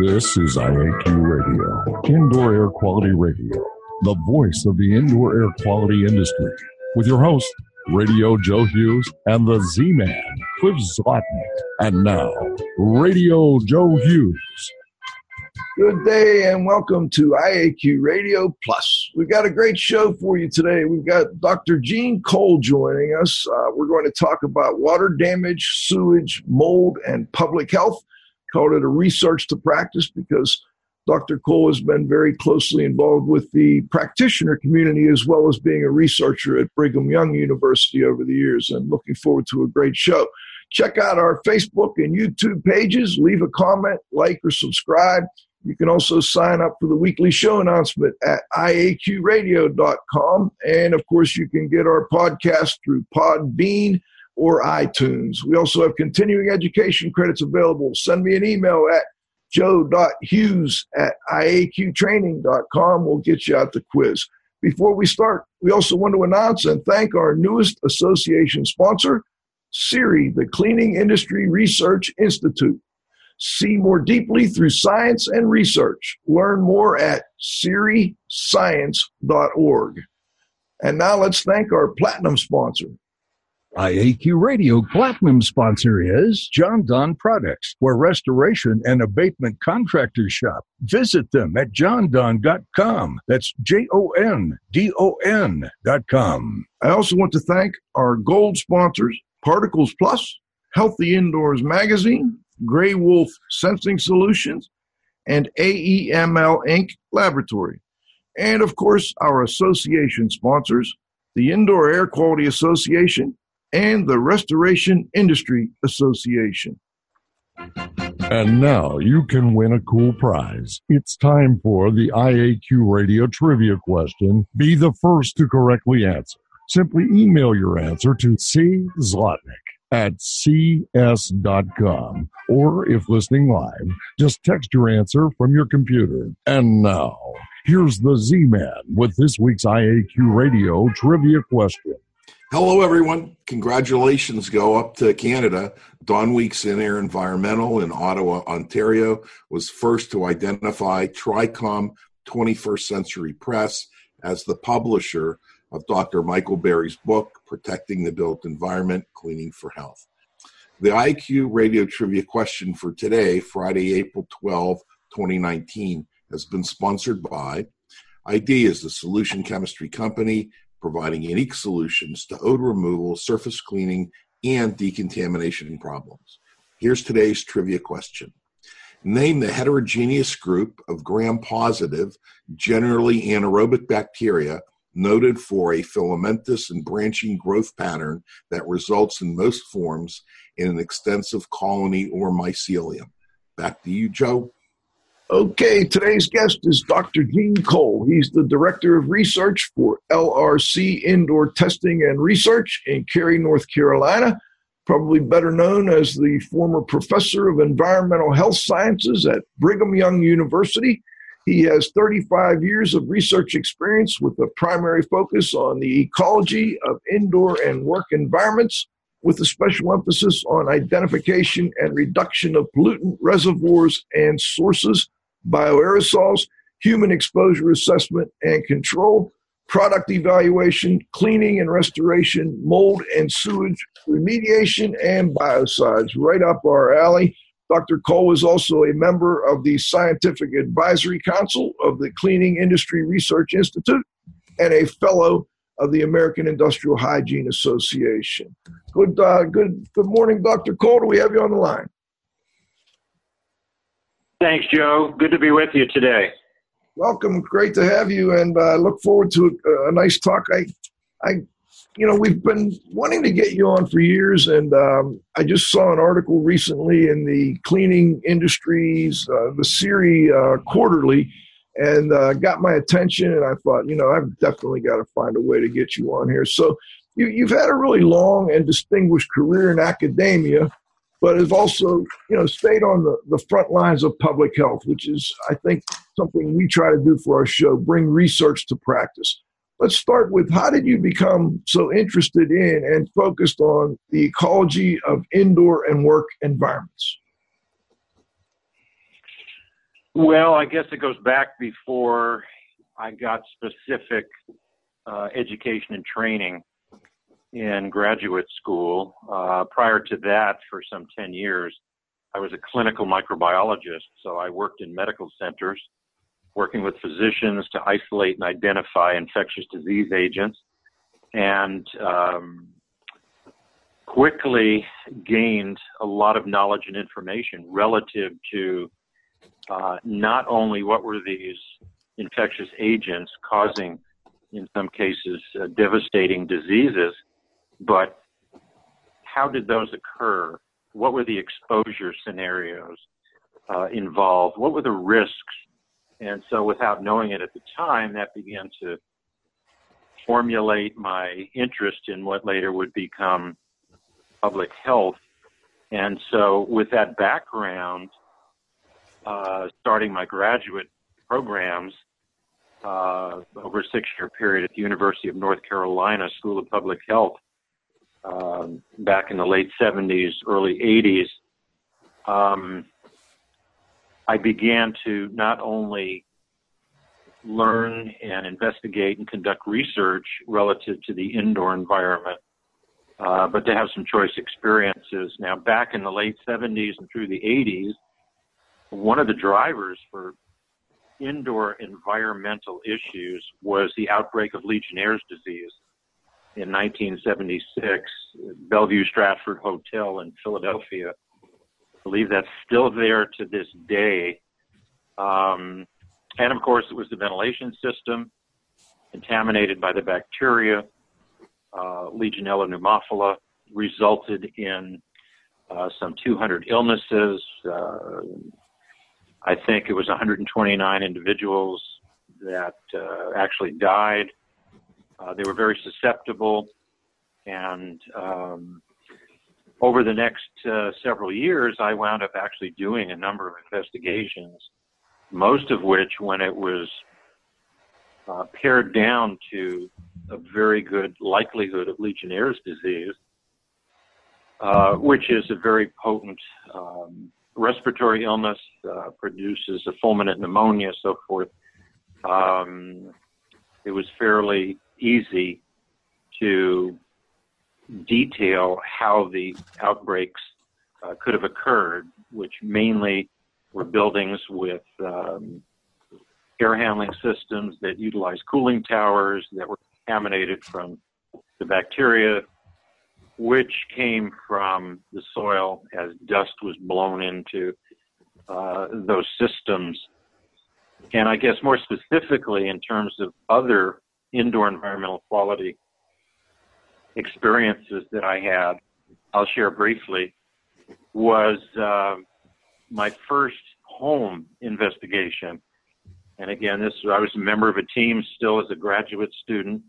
This is IAQ Radio, Indoor Air Quality Radio, the voice of the indoor air quality industry, with your host, Radio Joe Hughes, and the Z Man, Cliff Zlotnick. And now, Radio Joe Hughes. Good day and welcome to IAQ Radio Plus. We've got a great show for you today. We've got Dr. Gene Cole joining us. Uh, we're going to talk about water damage, sewage, mold, and public health. Called it a research to practice because Dr. Cole has been very closely involved with the practitioner community as well as being a researcher at Brigham Young University over the years and looking forward to a great show. Check out our Facebook and YouTube pages, leave a comment, like, or subscribe. You can also sign up for the weekly show announcement at iaqradio.com. And of course, you can get our podcast through Podbean or iTunes. We also have continuing education credits available. Send me an email at joe.hughes at iaqtraining.com. We'll get you out the quiz. Before we start, we also want to announce and thank our newest association sponsor, CIRI, the Cleaning Industry Research Institute. See more deeply through science and research. Learn more at ciriscience.org. And now let's thank our platinum sponsor, IAQ Radio Platinum sponsor is Jon-Don Products, where restoration and abatement contractors shop. Visit them at jondon.com. That's J O N D O N.com. I also want to thank our gold sponsors, Particles Plus, Healthy Indoors Magazine, Gray Wolf Sensing Solutions, and AEML Inc. Laboratory. And of course, our association sponsors, the Indoor Air Quality Association and the Restoration Industry Association. And now you can win a cool prize. It's time for the IAQ Radio Trivia question. Be the first to correctly answer. Simply email your answer to C. At cs.com. Or if listening live, just text your answer from your computer. And now, here's the Z Man with this week's IAQ Radio Trivia question. Hello, everyone. Congratulations go up to Canada. Dawn Weeks in Air Environmental in Ottawa, Ontario, was first to identify TRICOM 21st Century Press as the publisher of Dr. Michael Berry's book, Protecting the Built Environment Cleaning for Health. The IAQ radio trivia question for today, Friday, April 12, 2019, has been sponsored by ID is the solution chemistry company providing unique solutions to odor removal, surface cleaning, and decontamination problems. Here's today's trivia question. Name the heterogeneous group of gram positive, generally anaerobic bacteria noted for a filamentous and branching growth pattern that results in most forms in an extensive colony or mycelium. Back to you, Joe. Okay, today's guest is Dr. Gene Cole. He's the Director of Research for LRC Indoor Testing and Research in Cary, North Carolina, probably better known as the former Professor of Environmental Health Sciences at Brigham Young University. He has 35 years of research experience with a primary focus on the ecology of indoor and work environments, with a special emphasis on identification and reduction of pollutant reservoirs and sources bioaerosols, human exposure assessment and control, product evaluation, cleaning and restoration, mold and sewage remediation, and biocides. Right up our alley. Dr. Cole is also a member of the Scientific Advisory Council of the Cleaning Industry Research Institute and a fellow of the American Industrial Hygiene Association. Good, uh, good, good morning, Dr. Cole. Do we have you on the line? Thanks, Joe. Good to be with you today. Welcome. Great to have you, and I uh, look forward to a, a, nice talk. I, I you know, we've been wanting to get you on for years, and um, I just saw an article recently in the cleaning industries, uh, the CIRI uh, Quarterly, and uh, got my attention. And I thought, you know, I've definitely got to find a way to get you on here. So you, you've had a really long and distinguished career in academia, but have also, you know, stayed on the, the front lines of public health, which is, I think, something we try to do for our show: bring research to practice let's start with how did you become so interested in and focused on the ecology of indoor and work environments? Well, I guess it goes back before I got specific uh, education and training in graduate school. Uh, prior to that, for some 10 years, I was a clinical microbiologist. So I worked in medical centers working with physicians to isolate and identify infectious disease agents, and um, quickly gained a lot of knowledge and information relative to uh, not only what were these infectious agents causing, in some cases, uh, devastating diseases, but how did those occur? What were the exposure scenarios uh, involved? What were the risks and so, without knowing it at the time, that began to formulate my interest in what later would become public health. And so, with that background, uh, starting my graduate programs uh, over a six year period at the University of North Carolina School of Public Health um, back in the late 70s, early 80s. Um, I began to not only learn and investigate and conduct research relative to the indoor environment, uh, but to have some choice experiences. Now, back in the late 70s and through the 80s, one of the drivers for indoor environmental issues was the outbreak of Legionnaire's disease in 1976, Bellevue Stratford Hotel in Philadelphia believe that's still there to this day. Um, and of course, it was the ventilation system contaminated by the bacteria. Uh, Legionella pneumophila resulted in uh, some 200 illnesses. Uh, I think it was 129 individuals that uh, actually died. Uh, they were very susceptible, and um, over the next uh, several years, I wound up actually doing a number of investigations, most of which, when it was uh, pared down to a very good likelihood of Legionnaire's disease, uh, which is a very potent um, respiratory illness, uh, produces a fulminant pneumonia, so forth. Um, it was fairly easy to detail how the outbreaks uh, could have occurred, which mainly were buildings with um, air handling systems that utilized cooling towers that were contaminated from the bacteria, which came from the soil as dust was blown into uh, those systems. And I guess more specifically, in terms of other indoor environmental quality experiences that I had, I'll share briefly, was uh, my first home investigation. And again, this I was a member of a team still as a graduate student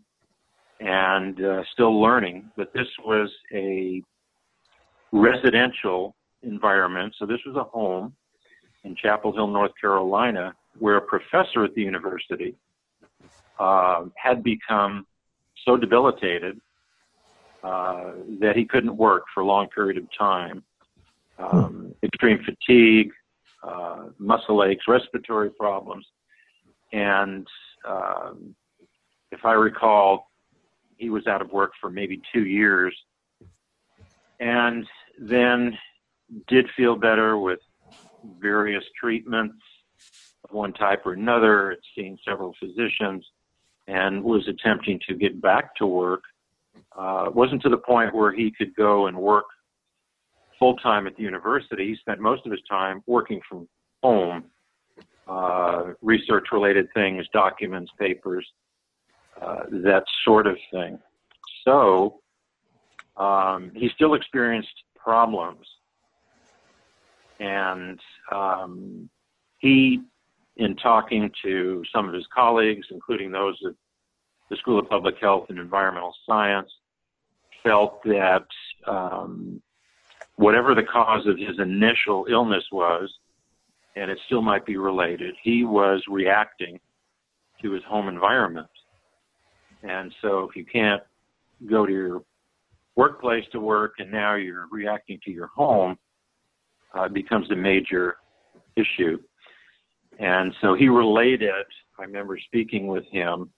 and uh, still learning, but this was a residential environment. So this was a home in Chapel Hill, North Carolina, where a professor at the university uh, had become so debilitated uh, that he couldn't work for a long period of time. Um, extreme fatigue, uh, muscle aches, respiratory problems. And um, if I recall, he was out of work for maybe two years and then did feel better with various treatments of one type or another, seen several physicians, and was attempting to get back to work uh, wasn't to the point where he could go and work full time at the university. He spent most of his time working from home, uh, research related things, documents, papers, uh, that sort of thing. so um, he still experienced problems. And um, he, in talking to some of his colleagues, including those at the School of Public Health and Environmental Science, felt that um, whatever the cause of his initial illness was, and it still might be related, he was reacting to his home environment. And so if you can't go to your workplace to work and now you're reacting to your home, uh, it becomes a major issue. And so he related, I remember speaking with him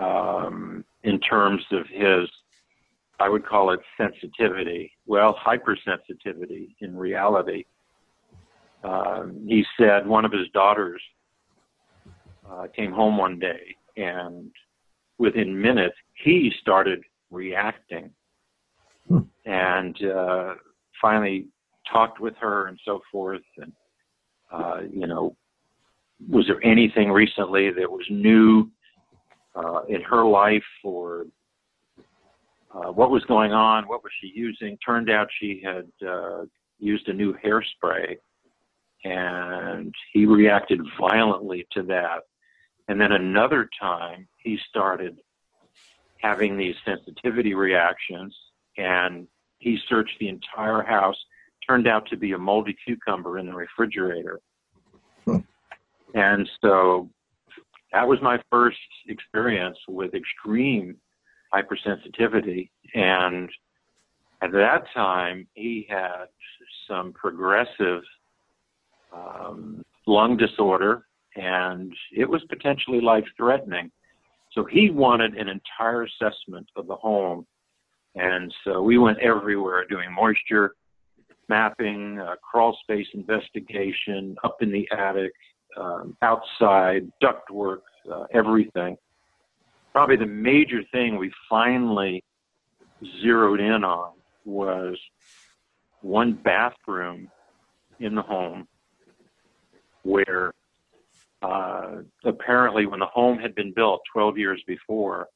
um, in terms of his, I would call it sensitivity. Well, hypersensitivity in reality. Um, he said one of his daughters uh, came home one day and within minutes he started reacting hmm. and uh, finally talked with her and so forth and uh, you know was there anything recently that was new uh, in her life or uh, what was going on what was she using? Turned out she had uh, used a new hairspray and he reacted violently to that. And then another time he started having these sensitivity reactions and he searched the entire house turned out to be a moldy cucumber in the refrigerator. Hmm. and so that was my first experience with extreme hypersensitivity and at that time he had some progressive um, lung disorder and it was potentially life threatening. So he wanted an entire assessment of the home. And so we went everywhere doing moisture mapping, uh, crawl space investigation, up in the attic, um, outside, ductwork, uh, everything. Probably the major thing we finally zeroed in on was one bathroom in the home where uh, apparently, when the home had been built 12 years before,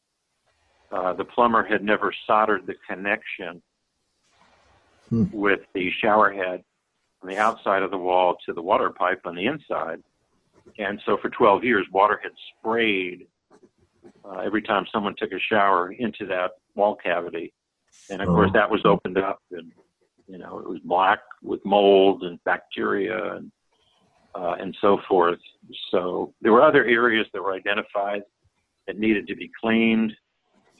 uh, the plumber had never soldered the connection hmm. with the shower head on the outside of the wall to the water pipe on the inside. And so for 12 years, water had sprayed uh, every time someone took a shower into that wall cavity. And of oh. course, that was opened up and, you know, it was black with mold and bacteria and uh, and so forth. So there were other areas that were identified that needed to be cleaned,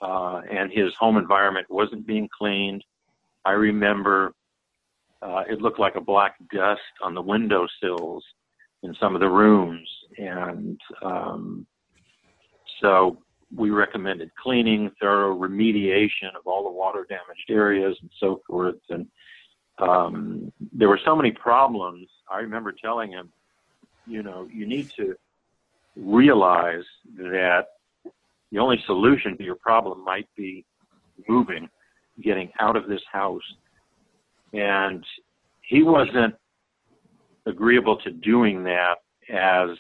uh, and his home environment wasn't being cleaned. I remember uh, it looked like a black dust on the windowsills in some of the rooms, and um, so we recommended cleaning, thorough remediation of all the water damaged areas, and so forth. And um, there were so many problems. I remember telling him, you know, you need to realize that the only solution to your problem might be moving, getting out of this house. And he wasn't agreeable to doing that as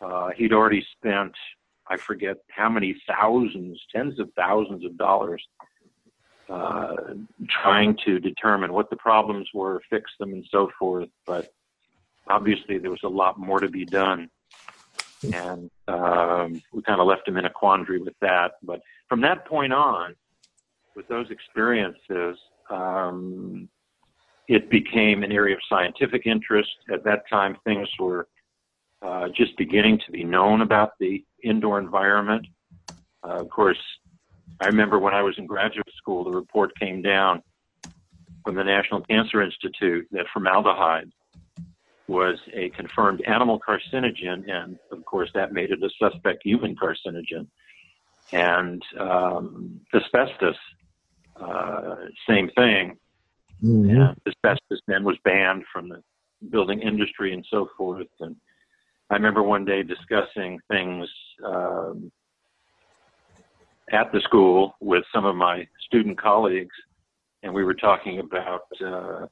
uh, he'd already spent, I forget how many thousands, tens of thousands of dollars uh, trying to determine what the problems were, fix them, and so forth. But obviously there was a lot more to be done. And um, we kind of left him in a quandary with that. But from that point on, with those experiences, um, it became an area of scientific interest. At that time, things were uh, just beginning to be known about the indoor environment. Uh, of course, I remember when I was in graduate school, the report came down from the National Cancer Institute that formaldehyde was a confirmed animal carcinogen, and of course that made it a suspect human carcinogen. And um, asbestos, uh, same thing. Mm-hmm. And asbestos then was banned from the building industry and so forth. And I remember one day discussing things um, at the school with some of my student colleagues, and we were talking about uh,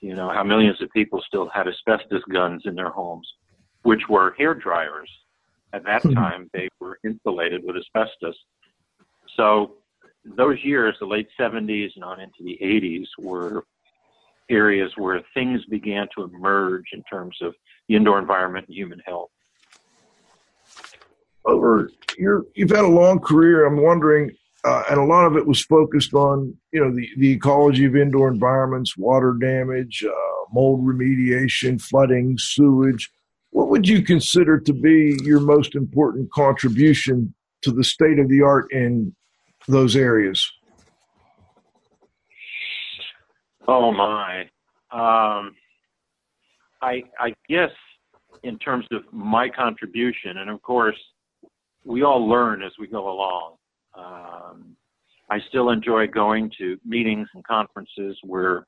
you know, how millions of people still had asbestos guns in their homes, which were hair dryers. At that mm-hmm. time, they were insulated with asbestos. So those years, the late 70s and on into the 80s, were areas where things began to emerge in terms of the indoor environment and human health. Over you you've had a long career. I'm wondering, uh, and a lot of it was focused on you know the, the ecology of indoor environments, water damage, uh, mold remediation, flooding, sewage. What would you consider to be your most important contribution to the state of the art in those areas? Oh my. Um, I I guess in terms of my contribution, and of course, we all learn as we go along. Um, I still enjoy going to meetings and conferences where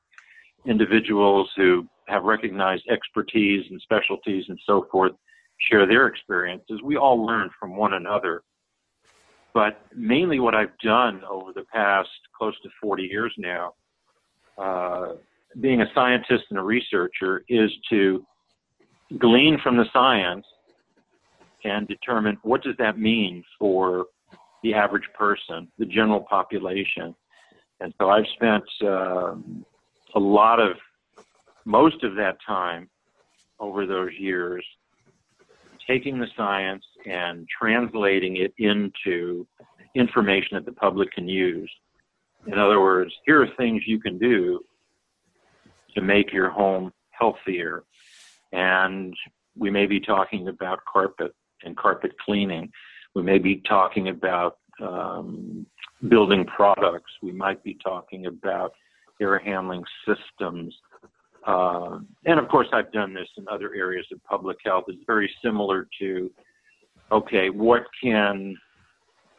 individuals who have recognized expertise and specialties and so forth share their experiences. We all learn from one another. But mainly what I've done over the past close to 40 years now, uh, being a scientist and a researcher, is to glean from the science and determine what does that mean for the average person, the general population. And so I've spent um, a lot of most of that time over those years taking the science and translating it into information that the public can use. In other words, here are things you can do to make your home healthier. And we may be talking about carpet and carpet cleaning. We may be talking about um, building products. We might be talking about air handling systems. Uh, and of course, I've done this in other areas of public health. It's very similar to, okay, what can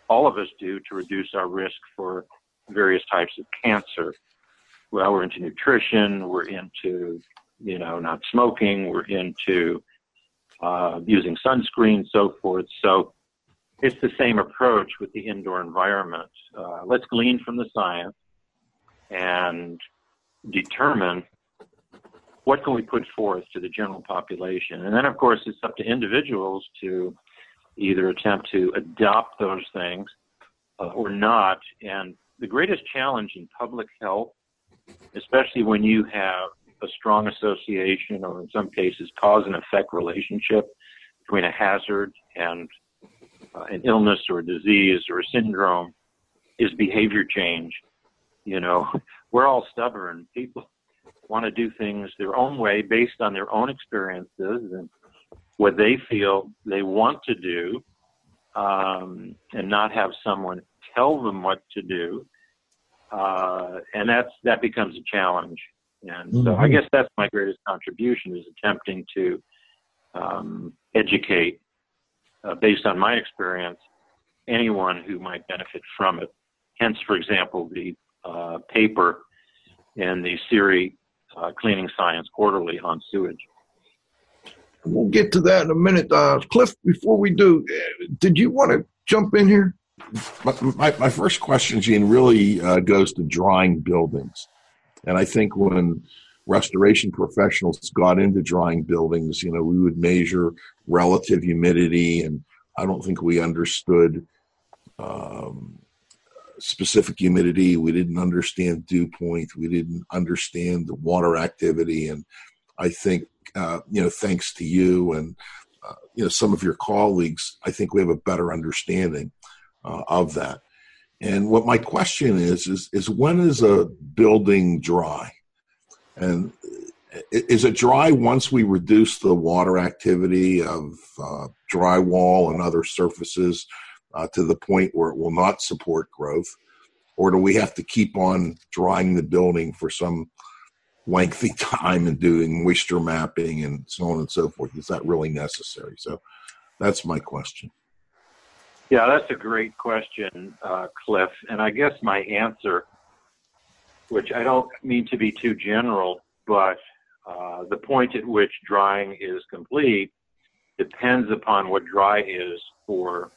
all of us do to reduce our risk for various types of cancer? Well, we're into nutrition, we're into, you know, not smoking, we're into uh, using sunscreen, so forth. So it's the same approach with the indoor environment. Uh, let's glean from the science and determine what can we put forth to the general population. And then, of course, it's up to individuals to either attempt to adopt those things uh, or not. And the greatest challenge in public health, especially when you have a strong association or in some cases cause and effect relationship between a hazard and uh, an illness or a disease or a syndrome is behavior change. You know, we're all stubborn. People want to do things their own way based on their own experiences and what they feel they want to do um, and not have someone tell them what to do. Uh, and that's that becomes a challenge. And mm-hmm. so I guess that's my greatest contribution is attempting to um, educate, uh, based on my experience, anyone who might benefit from it. Hence, for example, the uh, paper and the CIRI uh, Cleaning Science Quarterly on sewage. We'll get to that in a minute. Uh, Cliff, before we do, did you want to jump in here? My, my, my first question, Gene, really uh, goes to drying buildings. And I think when restoration professionals got into drying buildings, you know, we would measure relative humidity, and I don't think we understood um, specific humidity. We didn't understand dew point. We didn't understand the water activity. And I think, uh, you know, thanks to you and, uh, you know, some of your colleagues, I think we have a better understanding uh, of that. And what my question is, is, is when is a building dry? And is it dry once we reduce the water activity of uh, drywall and other surfaces uh, to the point where it will not support growth? Or do we have to keep on drying the building for some lengthy time and doing moisture mapping and so on and so forth? Is that really necessary? So that's my question. Yeah, that's a great question, uh, Cliff. And I guess my answer, which I don't mean to be too general, but uh, the point at which drying is complete depends upon what dry is for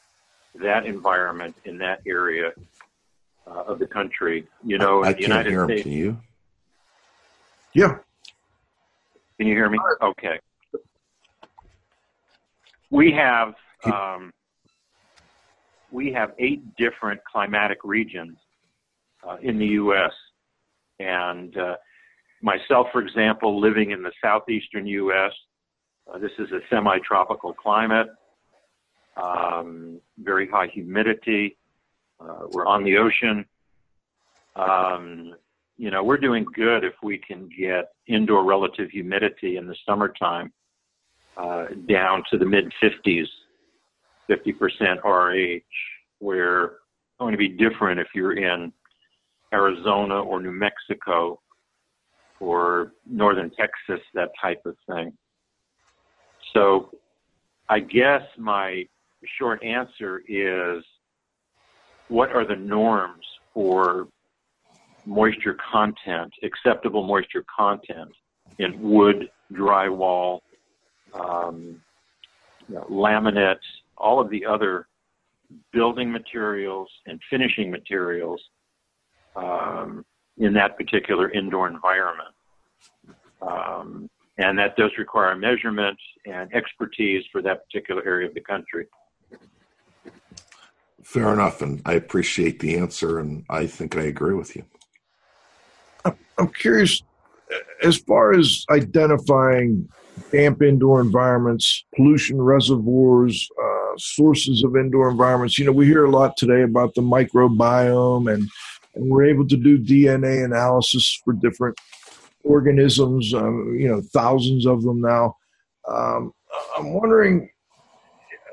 that environment in that area uh, of the country. You know, I, I can't United hear States. Can you? Yeah. Can you hear me? Okay. We have um, we have eight different climatic regions uh, in the U.S. And uh, myself, for example, living in the southeastern U.S., uh, this is a semi-tropical climate, um, very high humidity. Uh, we're on the ocean. Um, you know, we're doing good if we can get indoor relative humidity in the summertime uh, down to the mid 50s, 50% RH, where it's going to be different if you're in Arizona or New Mexico or northern Texas, that type of thing. So I guess my short answer is what are the norms for moisture content, acceptable moisture content in wood, drywall, um, you know, laminate, all of the other building materials and finishing materials um, in that particular indoor environment. Um, and that does require measurement and expertise for that particular area of the country. Fair enough, and I appreciate the answer, and I think I agree with you. I'm curious, as far as identifying damp indoor environments, pollution reservoirs, uh, sources of indoor environments. You know, we hear a lot today about the microbiome, and, and we're able to do DNA analysis for different organisms, um, you know, thousands of them now. Um, I'm wondering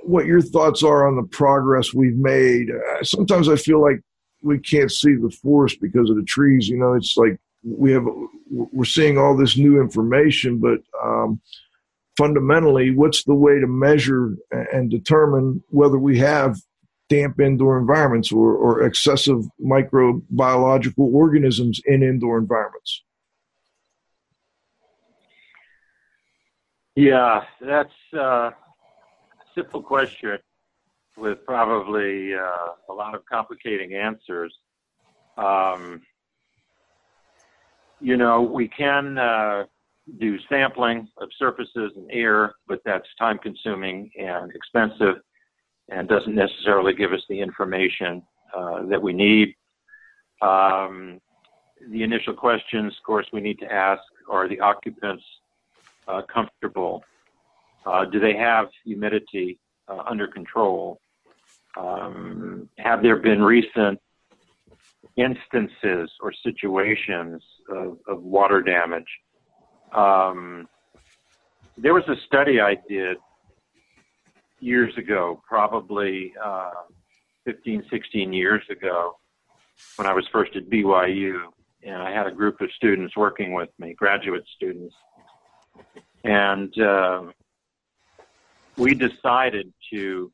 what your thoughts are on the progress we've made. Uh, sometimes I feel like we can't see the forest because of the trees. You know, it's like we have we're seeing all this new information, but um, fundamentally, what's the way to measure and determine whether we have damp indoor environments or, or excessive microbiological organisms in indoor environments? Yeah, that's uh, simple question with probably uh, a lot of complicating answers. Um, you know, we can uh, do sampling of surfaces and air, but that's time consuming and expensive and doesn't necessarily give us the information uh, that we need. Um, the initial questions, of course, we need to ask are the occupants uh, comfortable? Uh, do they have humidity uh, under control? Um, have there been recent instances or situations of, of water damage? Um, there was a study I did years ago, probably uh, 15, 16 years ago, when I was first at BYU, and I had a group of students working with me, graduate students, and uh, we decided to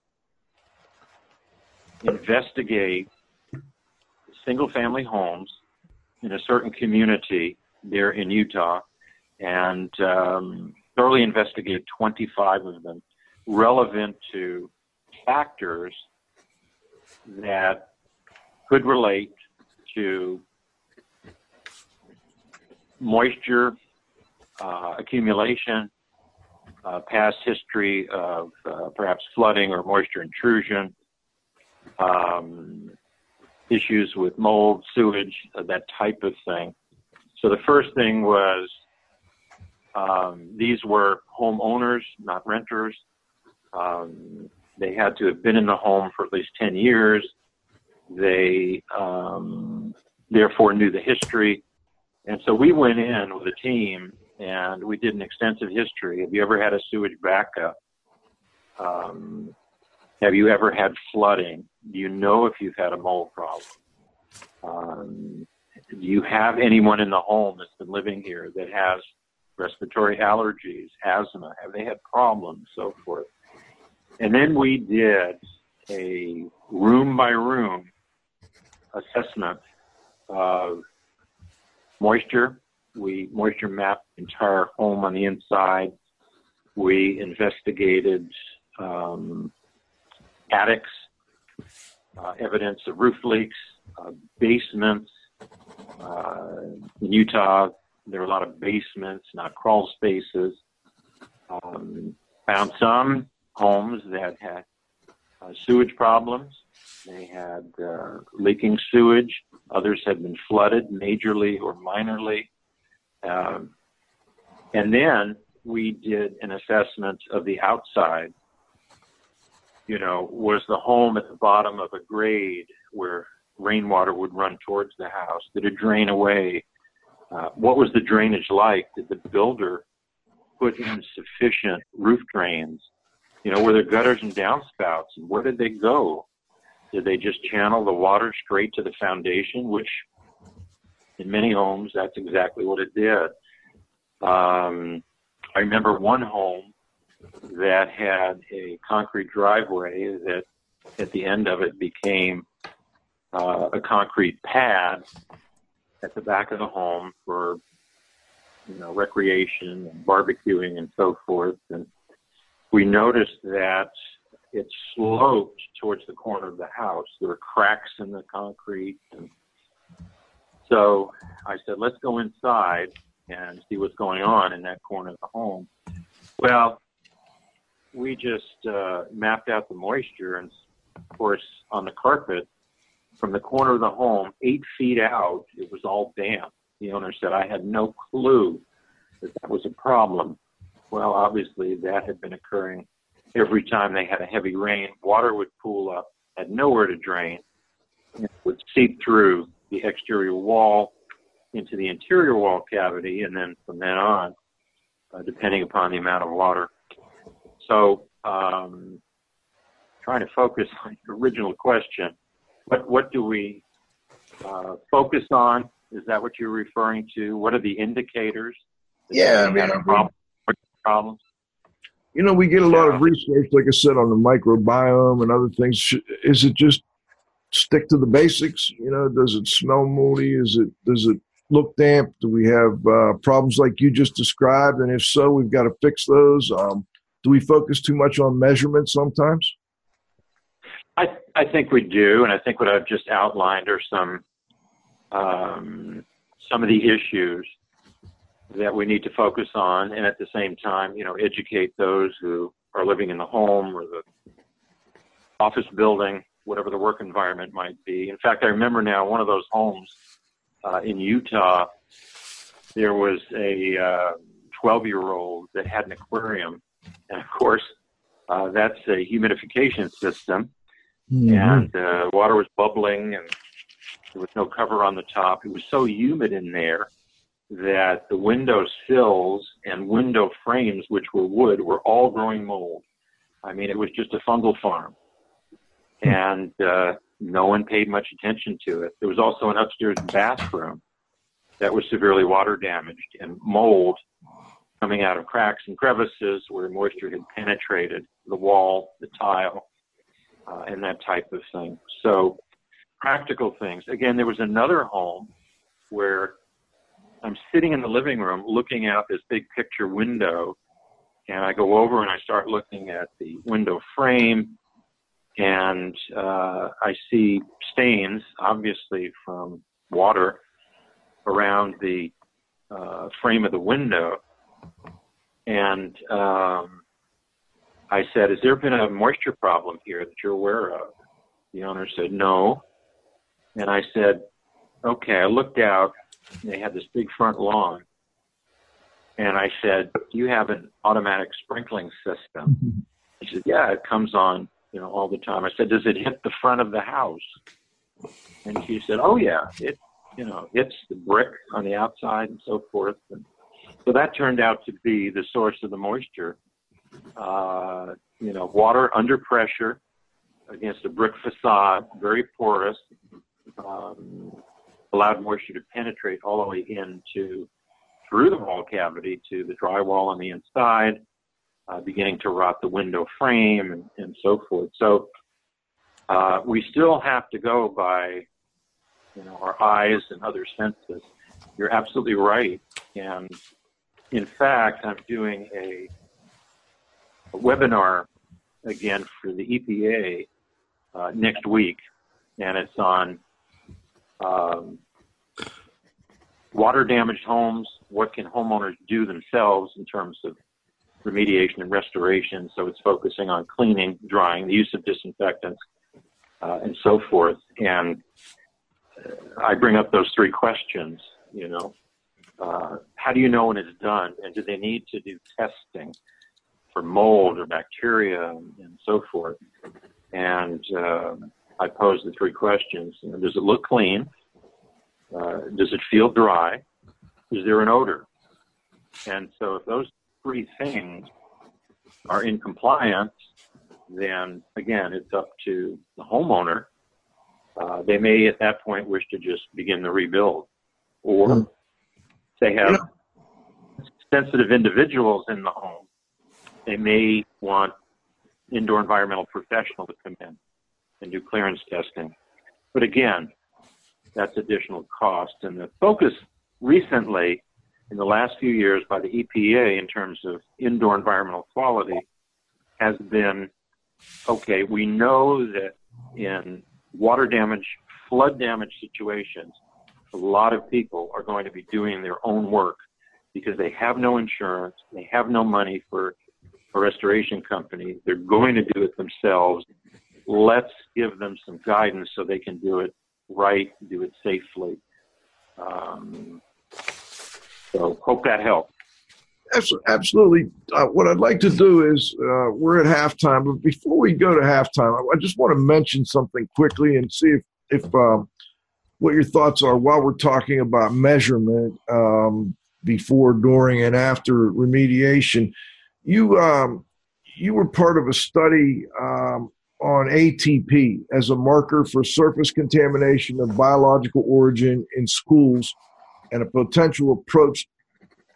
investigate single family homes in a certain community there in Utah and um, thoroughly investigate 25 of them relevant to factors that could relate to moisture uh, accumulation, uh, past history of uh, perhaps flooding or moisture intrusion, um, issues with mold, sewage, uh, that type of thing. So the first thing was um, these were homeowners, not renters. Um, they had to have been in the home for at least 10 years. They um, therefore knew the history. And so we went in with a team and we did an extensive history. Have you ever had a sewage backup? Um, have you ever had flooding? Do you know if you've had a mold problem? Um, do you have anyone in the home that's been living here that has respiratory allergies, asthma? Have they had problems, so forth? And then we did a room by room assessment of moisture. We moisture mapped the entire home on the inside. We investigated um, attics, uh, evidence of roof leaks, uh, basements. Uh, in Utah, there are a lot of basements, not crawl spaces. Um, found some homes that had uh, sewage problems, They had uh, leaking sewage. Others had been flooded majorly or minorly. Um, and then we did an assessment of the outside. You know, was the home at the bottom of a grade where rainwater would run towards the house? Did it drain away? Uh, what was the drainage like? Did the builder put in sufficient roof drains? You know, were there gutters and downspouts? And where did they go? Did they just channel the water straight to the foundation, which in many homes, that's exactly what it did. Um, I remember one home that had a concrete driveway that at the end of it became uh, a concrete pad at the back of the home for you know recreation and barbecuing and so forth and we noticed that it sloped towards the corner of the house there were cracks in the concrete and so i said let's go inside and see what's going on in that corner of the home well we just uh, mapped out the moisture and of course on the carpet from the corner of the home, eight feet out, it was all damp. The owner said, I had no clue that that was a problem. Well, obviously, that had been occurring every time they had a heavy rain. Water would pool up, had nowhere to drain, and would seep through the exterior wall into the interior wall cavity, and then from then on, uh, depending upon the amount of water. So, um, trying to focus on your original question, what what do we uh, focus on? Is that what you're referring to? What are the indicators? Yeah, I mean, problem, problems. You know, we get a lot of research, like I said, on the microbiome and other things. Is it just stick to the basics? You know, does it smell moldy? Is it does it look damp? Do we have uh, problems like you just described? And if so, we've got to fix those. Um, do we focus too much on measurements sometimes? I, I think we do, and I think what I've just outlined are some um, some of the issues that we need to focus on, and at the same time, you know, educate those who are living in the home or the office building, whatever the work environment might be. In fact, I remember now one of those homes uh, in Utah. There was a 12 uh, year old that had an aquarium, and of course, uh, that's a humidification system mm-hmm. and uh, water was bubbling, and there was no cover on the top. It was so humid in there that the window sills and window frames, which were wood, were all growing mold. I mean, it was just a fungal farm. And uh, no one paid much attention to it. There was also an upstairs bathroom that was severely water damaged and mold coming out of cracks and crevices where moisture had penetrated the wall, the tile, uh, and that type of thing. So, practical things. Again, there was another home where I'm sitting in the living room looking out this big picture window, and I go over and I start looking at the window frame, and uh, I see stains, obviously from water, around the uh, frame of the window. And um, I said, Has there been a moisture problem here that you're aware of? The owner said, No. And I said, Okay. I looked out. They had this big front lawn. And I said, Do you have an automatic sprinkling system? He said, Yeah, it comes on, you know, all the time. I said, Does it hit the front of the house? And she said, Oh yeah, it you know, hits the brick on the outside and so forth. And so that turned out to be the source of the moisture uh, you know, water under pressure against a brick facade, very porous, um, allowed moisture to penetrate all the way into through the wall cavity to the drywall on the inside, uh, beginning to rot the window frame and, and so forth. So uh, we still have to go by, you know, our eyes and other senses. You're absolutely right. And in fact, I'm doing a a webinar again for the EPA uh, next week, and it's on um, water damaged homes. What can homeowners do themselves in terms of remediation and restoration? So it's focusing on cleaning, drying, the use of disinfectants, uh, and so forth. And uh, I bring up those three questions, you know. Uh, how do you know when it's done? And do they need to do testing for mold or bacteria and, so forth? And uh, I pose the three questions. You know, does it look clean? Uh, does it feel dry? Is there an odor? And so if those three things are in compliance, then again, it's up to the homeowner. Uh, they may at that point wish to just begin the rebuild, or mm. they have yeah. sensitive individuals in the home. They may want indoor environmental professional to come in and do clearance testing. But again, that's additional cost. And the focus recently, in the last few years, by the EPA in terms of indoor environmental quality has been okay, we know that in water damage, flood damage situations, a lot of people are going to be doing their own work because they have no insurance, they have no money for a restoration company, they're going to do it themselves. Let's give them some guidance so they can do it right, do it safely. Um, so hope that helps. Absolutely. Uh, what I'd like to do is uh, we're at halftime, but before we go to halftime, I just want to mention something quickly and see if, if um, what your thoughts are while we're talking about measurement um, before, during, and after remediation. You um, you were part of a study um, on ATP as a marker for surface contamination of biological origin in schools and a potential approach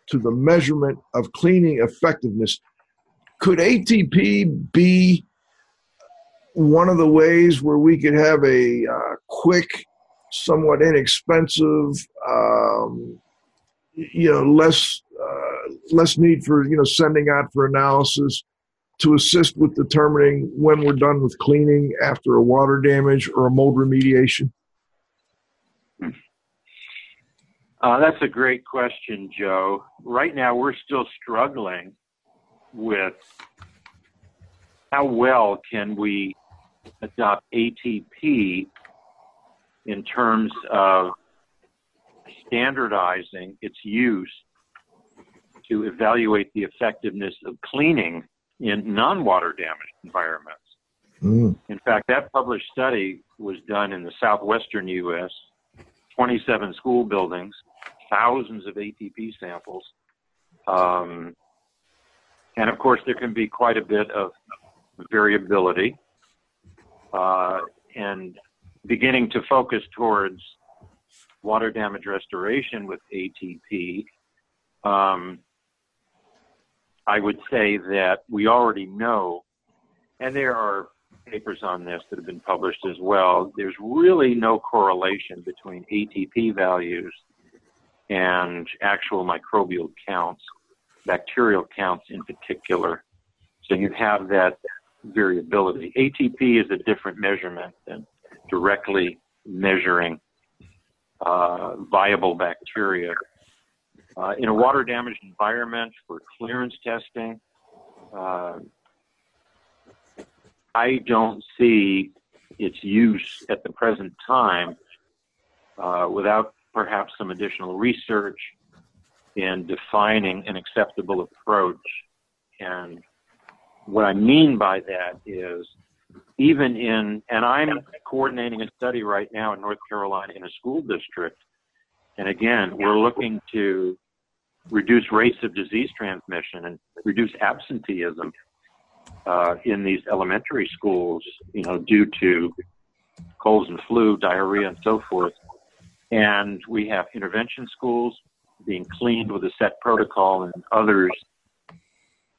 to the measurement of cleaning effectiveness. Could ATP be one of the ways where we could have a uh, quick, somewhat inexpensive, um, you know, less uh, less need for you know sending out for analysis to assist with determining when we're done with cleaning after a water damage or a mold remediation? Uh, that's a great question, Joe. Right now, we're still struggling with how well can we adopt ATP in terms of standardizing its use to evaluate the effectiveness of cleaning in non-water damaged environments. Mm. In fact, that published study was done in the southwestern U.S., 27 school buildings, thousands of ATP samples. Um, and of course, there can be quite a bit of variability. Uh, and beginning to focus towards water damage restoration with ATP, um, I would say that we already know, and there are papers on this that have been published as well, there's really no correlation between ATP values and actual microbial counts, bacterial counts in particular. So you have that variability. ATP is a different measurement than directly measuring uh, viable bacteria uh, in a water damaged environment for clearance testing, uh, I don't see its use at the present time uh, without perhaps some additional research in defining an acceptable approach. And what I mean by that is even in, and I'm coordinating a study right now in North Carolina in a school district. And again, we're looking to reduce rates of disease transmission and reduce absenteeism uh, in these elementary schools, you know, due to colds and flu, diarrhea, and so forth. And we have intervention schools being cleaned with a set protocol and others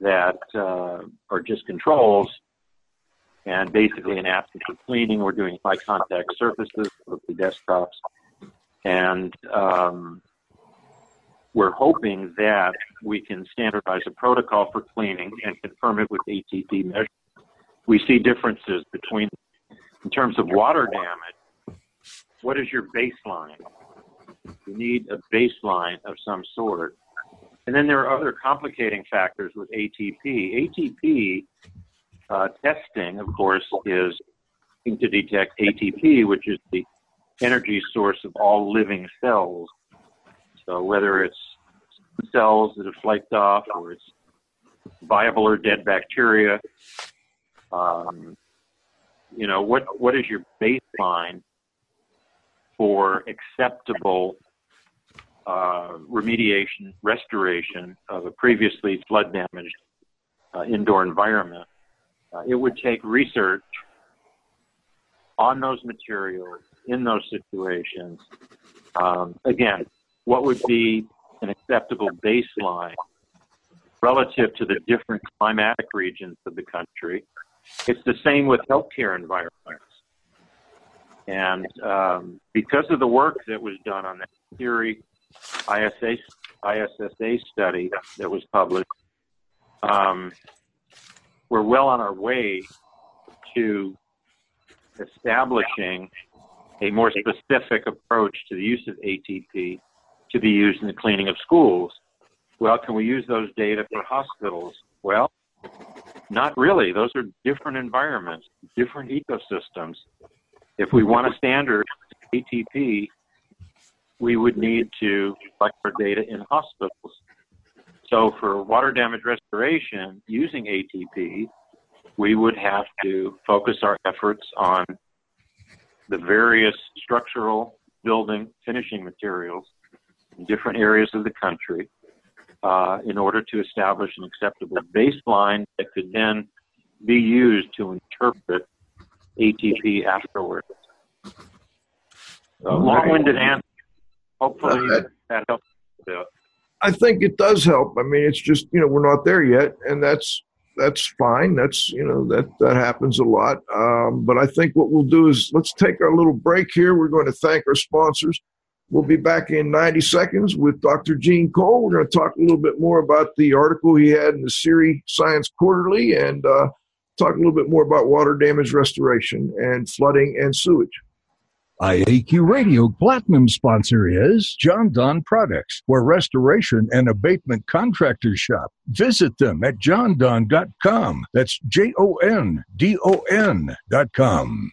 that uh, are just controls. And basically, in absence of cleaning, we're doing high contact surfaces, with the desktops, and um, we're hoping that we can standardize a protocol for cleaning and confirm it with ATP measures. We see differences between, in terms of water damage, what is your baseline? You need a baseline of some sort. And then there are other complicating factors with ATP. ATP uh, testing, of course, is to detect ATP, which is the energy source of all living cells. So whether it's cells that have flaked off or it's viable or dead bacteria, um, you know, what, what is your baseline for acceptable uh, remediation, restoration of a previously flood damaged uh, indoor environment? Uh, it would take research on those materials in those situations. Um, again, what would be an acceptable baseline relative to the different climatic regions of the country? It's the same with healthcare environments. And um, because of the work that was done on that theory ISA, ISSA study that was published, um, we're well on our way to establishing a more specific approach to the use of ATP to be used in the cleaning of schools. Well, can we use those data for hospitals? Well, not really. Those are different environments, different ecosystems. If we want a standard ATP, we would need to collect our data in hospitals. So for water damage restoration using ATP, we would have to focus our efforts on the various structural building finishing materials in different areas of the country uh, in order to establish an acceptable baseline that could then be used to interpret ATP afterwards. So long-winded answer. Hopefully that helps. I think it does help. I mean, it's just you know we're not there yet, and that's that's fine. That's you know that that happens a lot. Um, but I think what we'll do is let's take our little break here. We're going to thank our sponsors. We'll be back in 90 seconds with Dr. Gene Cole. We're going to talk a little bit more about the article he had in the CIRI Science Quarterly and uh, talk a little bit more about water damage restoration and flooding and sewage. IAQ Radio Platinum sponsor is Jon-Don Products, where restoration and abatement contractors shop. Visit them at jondon.com. That's J O N D O N.com.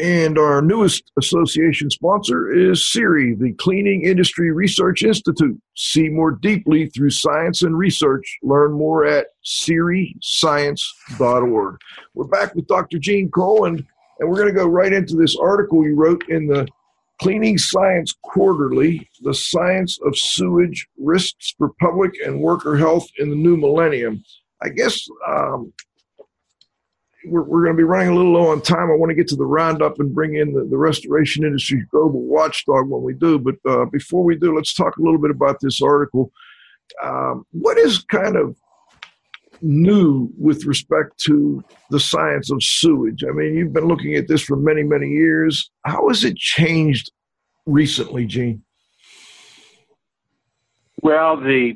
And our newest association sponsor is CIRI, the Cleaning Industry Research Institute. See more deeply through science and research. Learn more at ciriscience.org. We're back with Dr. Gene Cole, and, and we're going to go right into this article you wrote in the Cleaning Science Quarterly The Science of Sewage Risks for Public and Worker Health in the New Millennium. I guess um, we're, we're going to be running a little low on time. I want to get to the roundup and bring in the, the restoration industry global watchdog when we do. But uh, before we do, let's talk a little bit about this article. Um, what is kind of new with respect to the science of sewage? I mean, you've been looking at this for many, many years. How has it changed recently, Gene? Well, the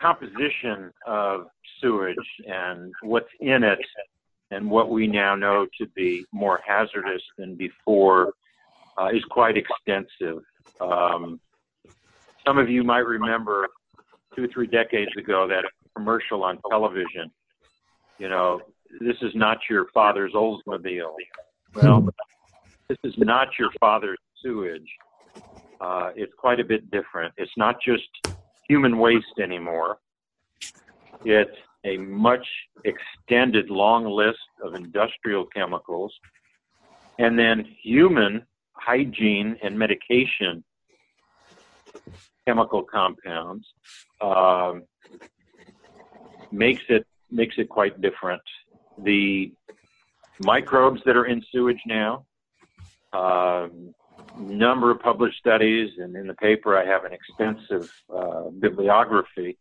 composition of sewage and what's in it and what we now know to be more hazardous than before uh, is quite extensive. Um, some of you might remember two or three decades ago that commercial on television. You know, this is not your father's Oldsmobile. Well, this is not your father's sewage. Uh, it's quite a bit different. It's not just human waste anymore. It's a much extended long list of industrial chemicals and then human hygiene and medication chemical compounds um, makes it makes it quite different. The microbes that are in sewage now, um, number of published studies, and in the paper I have an extensive uh, bibliography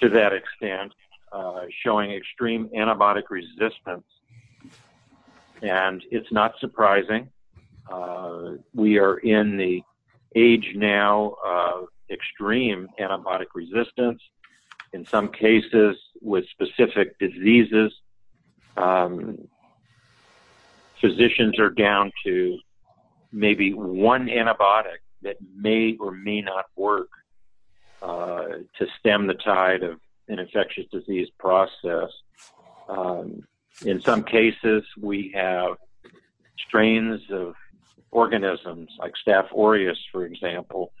to that extent, uh, showing extreme antibiotic resistance. And it's not surprising. Uh, we are in the age now of extreme antibiotic resistance, in some cases with specific diseases. Um, physicians are down to maybe one antibiotic that may or may not work uh, to stem the tide of an infectious disease process. Um, in some cases, we have strains of organisms like Staph aureus, for example.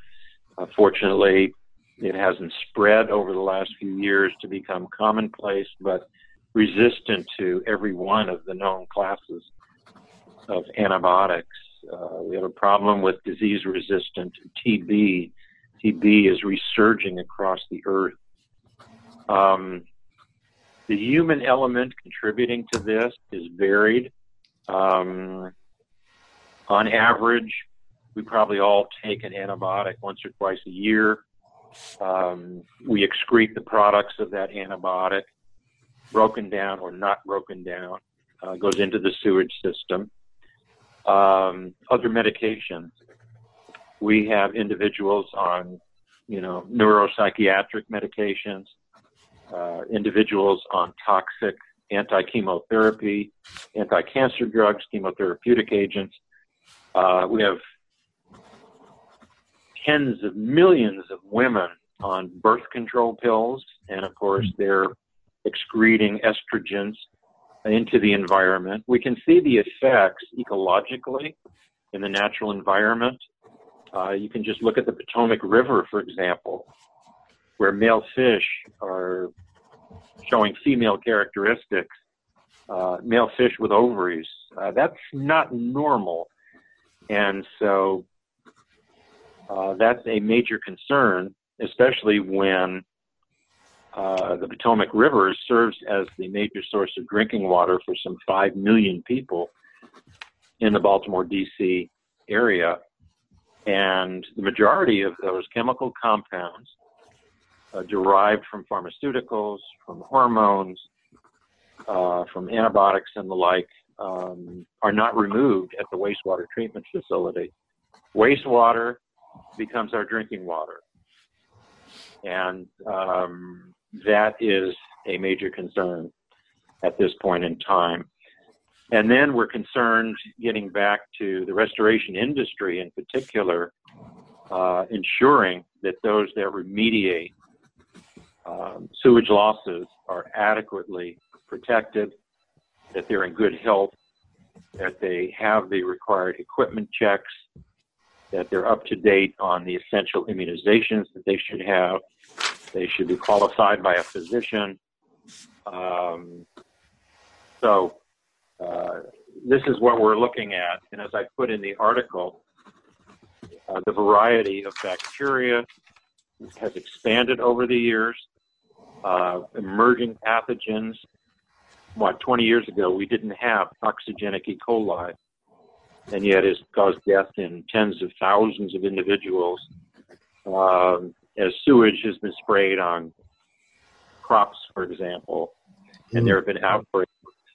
Uh, fortunately, it hasn't spread over the last few years to become commonplace, but resistant to every one of the known classes of antibiotics. Uh, we have a problem with disease resistant TB. TB is resurging across the earth. Um, the human element contributing to this is varied. Um, on average, we probably all take an antibiotic once or twice a year. Um, we excrete the products of that antibiotic, broken down or not broken down, uh, goes into the sewage system. Um, other medications. We have individuals on, you know, neuropsychiatric medications, uh, individuals on toxic anti-chemotherapy, anti-cancer drugs, chemotherapeutic agents. Uh, we have tens of millions of women on birth control pills, and of course, they're excreting estrogens into the environment. We can see the effects ecologically in the natural environment. Uh, you can just look at the Potomac River, for example, where male fish are showing female characteristics, uh, male fish with ovaries. Uh, that's not normal. And so uh, that's a major concern, especially when uh, the Potomac River serves as the major source of drinking water for some 5 million people in the Baltimore, D.C. area. And the majority of those chemical compounds uh, derived from pharmaceuticals, from hormones, uh, from antibiotics and the like um, are not removed at the wastewater treatment facility. Wastewater becomes our drinking water. And um, that is a major concern at this point in time. And then we're concerned getting back to the restoration industry in particular, uh, ensuring that those that remediate um, sewage losses are adequately protected, that they're in good health, that they have the required equipment checks, that they're up to date on the essential immunizations that they should have. They should be qualified by a physician. Um, so, uh, this is what we're looking at. And as I put in the article, uh, the variety of bacteria has expanded over the years. Uh, emerging pathogens. What, 20 years ago, we didn't have toxigenic E. coli and yet has caused death in tens of thousands of individuals um, as sewage has been sprayed on crops, for example, and there have been outbreaks,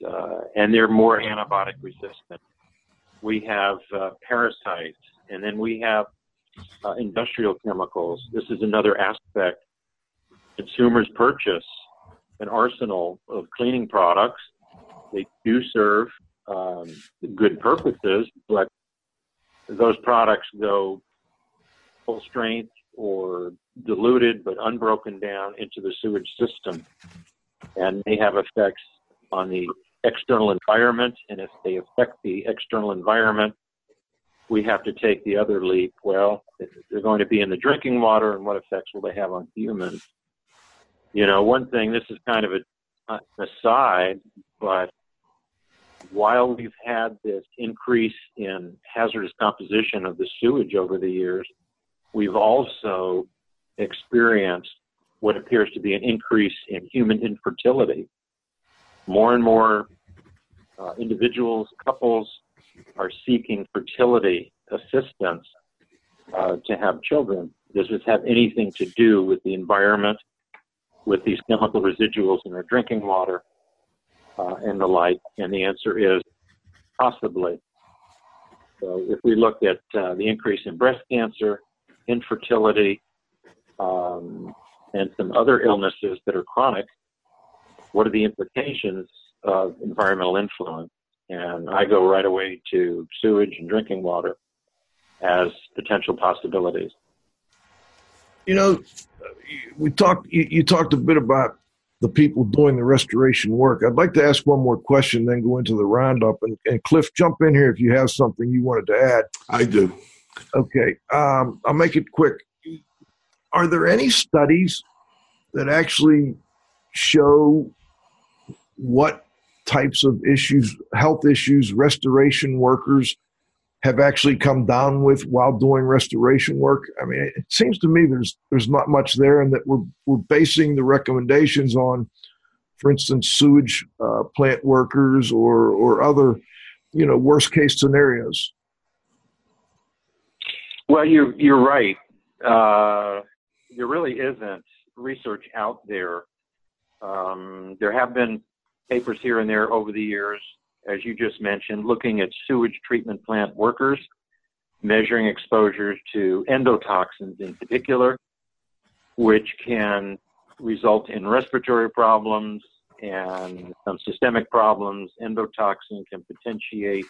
uh, and they're more antibiotic resistant. We have uh, parasites, and then we have uh, industrial chemicals. This is another aspect. Consumers purchase an arsenal of cleaning products. They do serve um, good purposes, but those products go full strength or diluted but unbroken down into the sewage system and may have effects on the external environment. And if they affect the external environment, we have to take the other leap. Well, they're going to be in the drinking water, and what effects will they have on humans? You know, one thing, this is kind of a, an aside, but while we've had this increase in hazardous composition of the sewage over the years, we've also experienced what appears to be an increase in human infertility. More and more uh, individuals, couples are seeking fertility assistance uh, to have children. Does this have anything to do with the environment, with these chemical residuals in our drinking water, uh, and the like? And the answer is possibly. So if we look at uh, the increase in breast cancer, infertility, um, and some other illnesses that are chronic, what are the implications of environmental influence? And I go right away to sewage and drinking water as potential possibilities. You know, we talked. You, you talked a bit about the people doing the restoration work. I'd like to ask one more question, then go into the roundup. And, and Cliff, jump in here if you have something you wanted to add. I do. Okay, um, I'll make it quick. Are there any studies that actually show what types of issues, health issues, restoration workers have actually come down with while doing restoration work? I mean, it seems to me there's there's not much there, and that we're we're basing the recommendations on, for instance, sewage uh, plant workers or or other, you know, worst case scenarios. Well, you you're right. Uh, there really isn't research out there. Um, there have been papers here and there over the years, as you just mentioned, looking at sewage treatment plant workers, measuring exposures to endotoxins in particular, which can result in respiratory problems and some systemic problems. Endotoxin can potentiate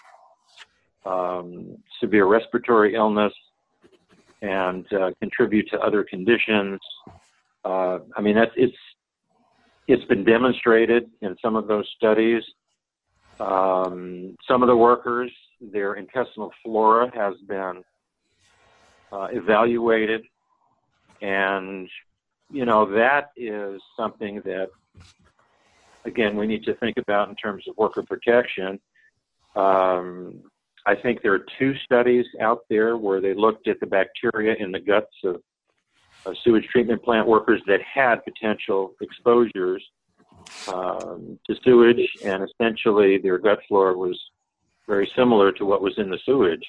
um, severe respiratory illness and uh, contribute to other conditions. Uh, I mean, that's it's it's been demonstrated in some of those studies. Um, some of the workers, their intestinal flora has been uh, evaluated, and you know that is something that, again, we need to think about in terms of worker protection. Um, I think there are two studies out there where they looked at the bacteria in the guts of, of sewage treatment plant workers that had potential exposures um, to sewage, and essentially their gut flora was very similar to what was in the sewage.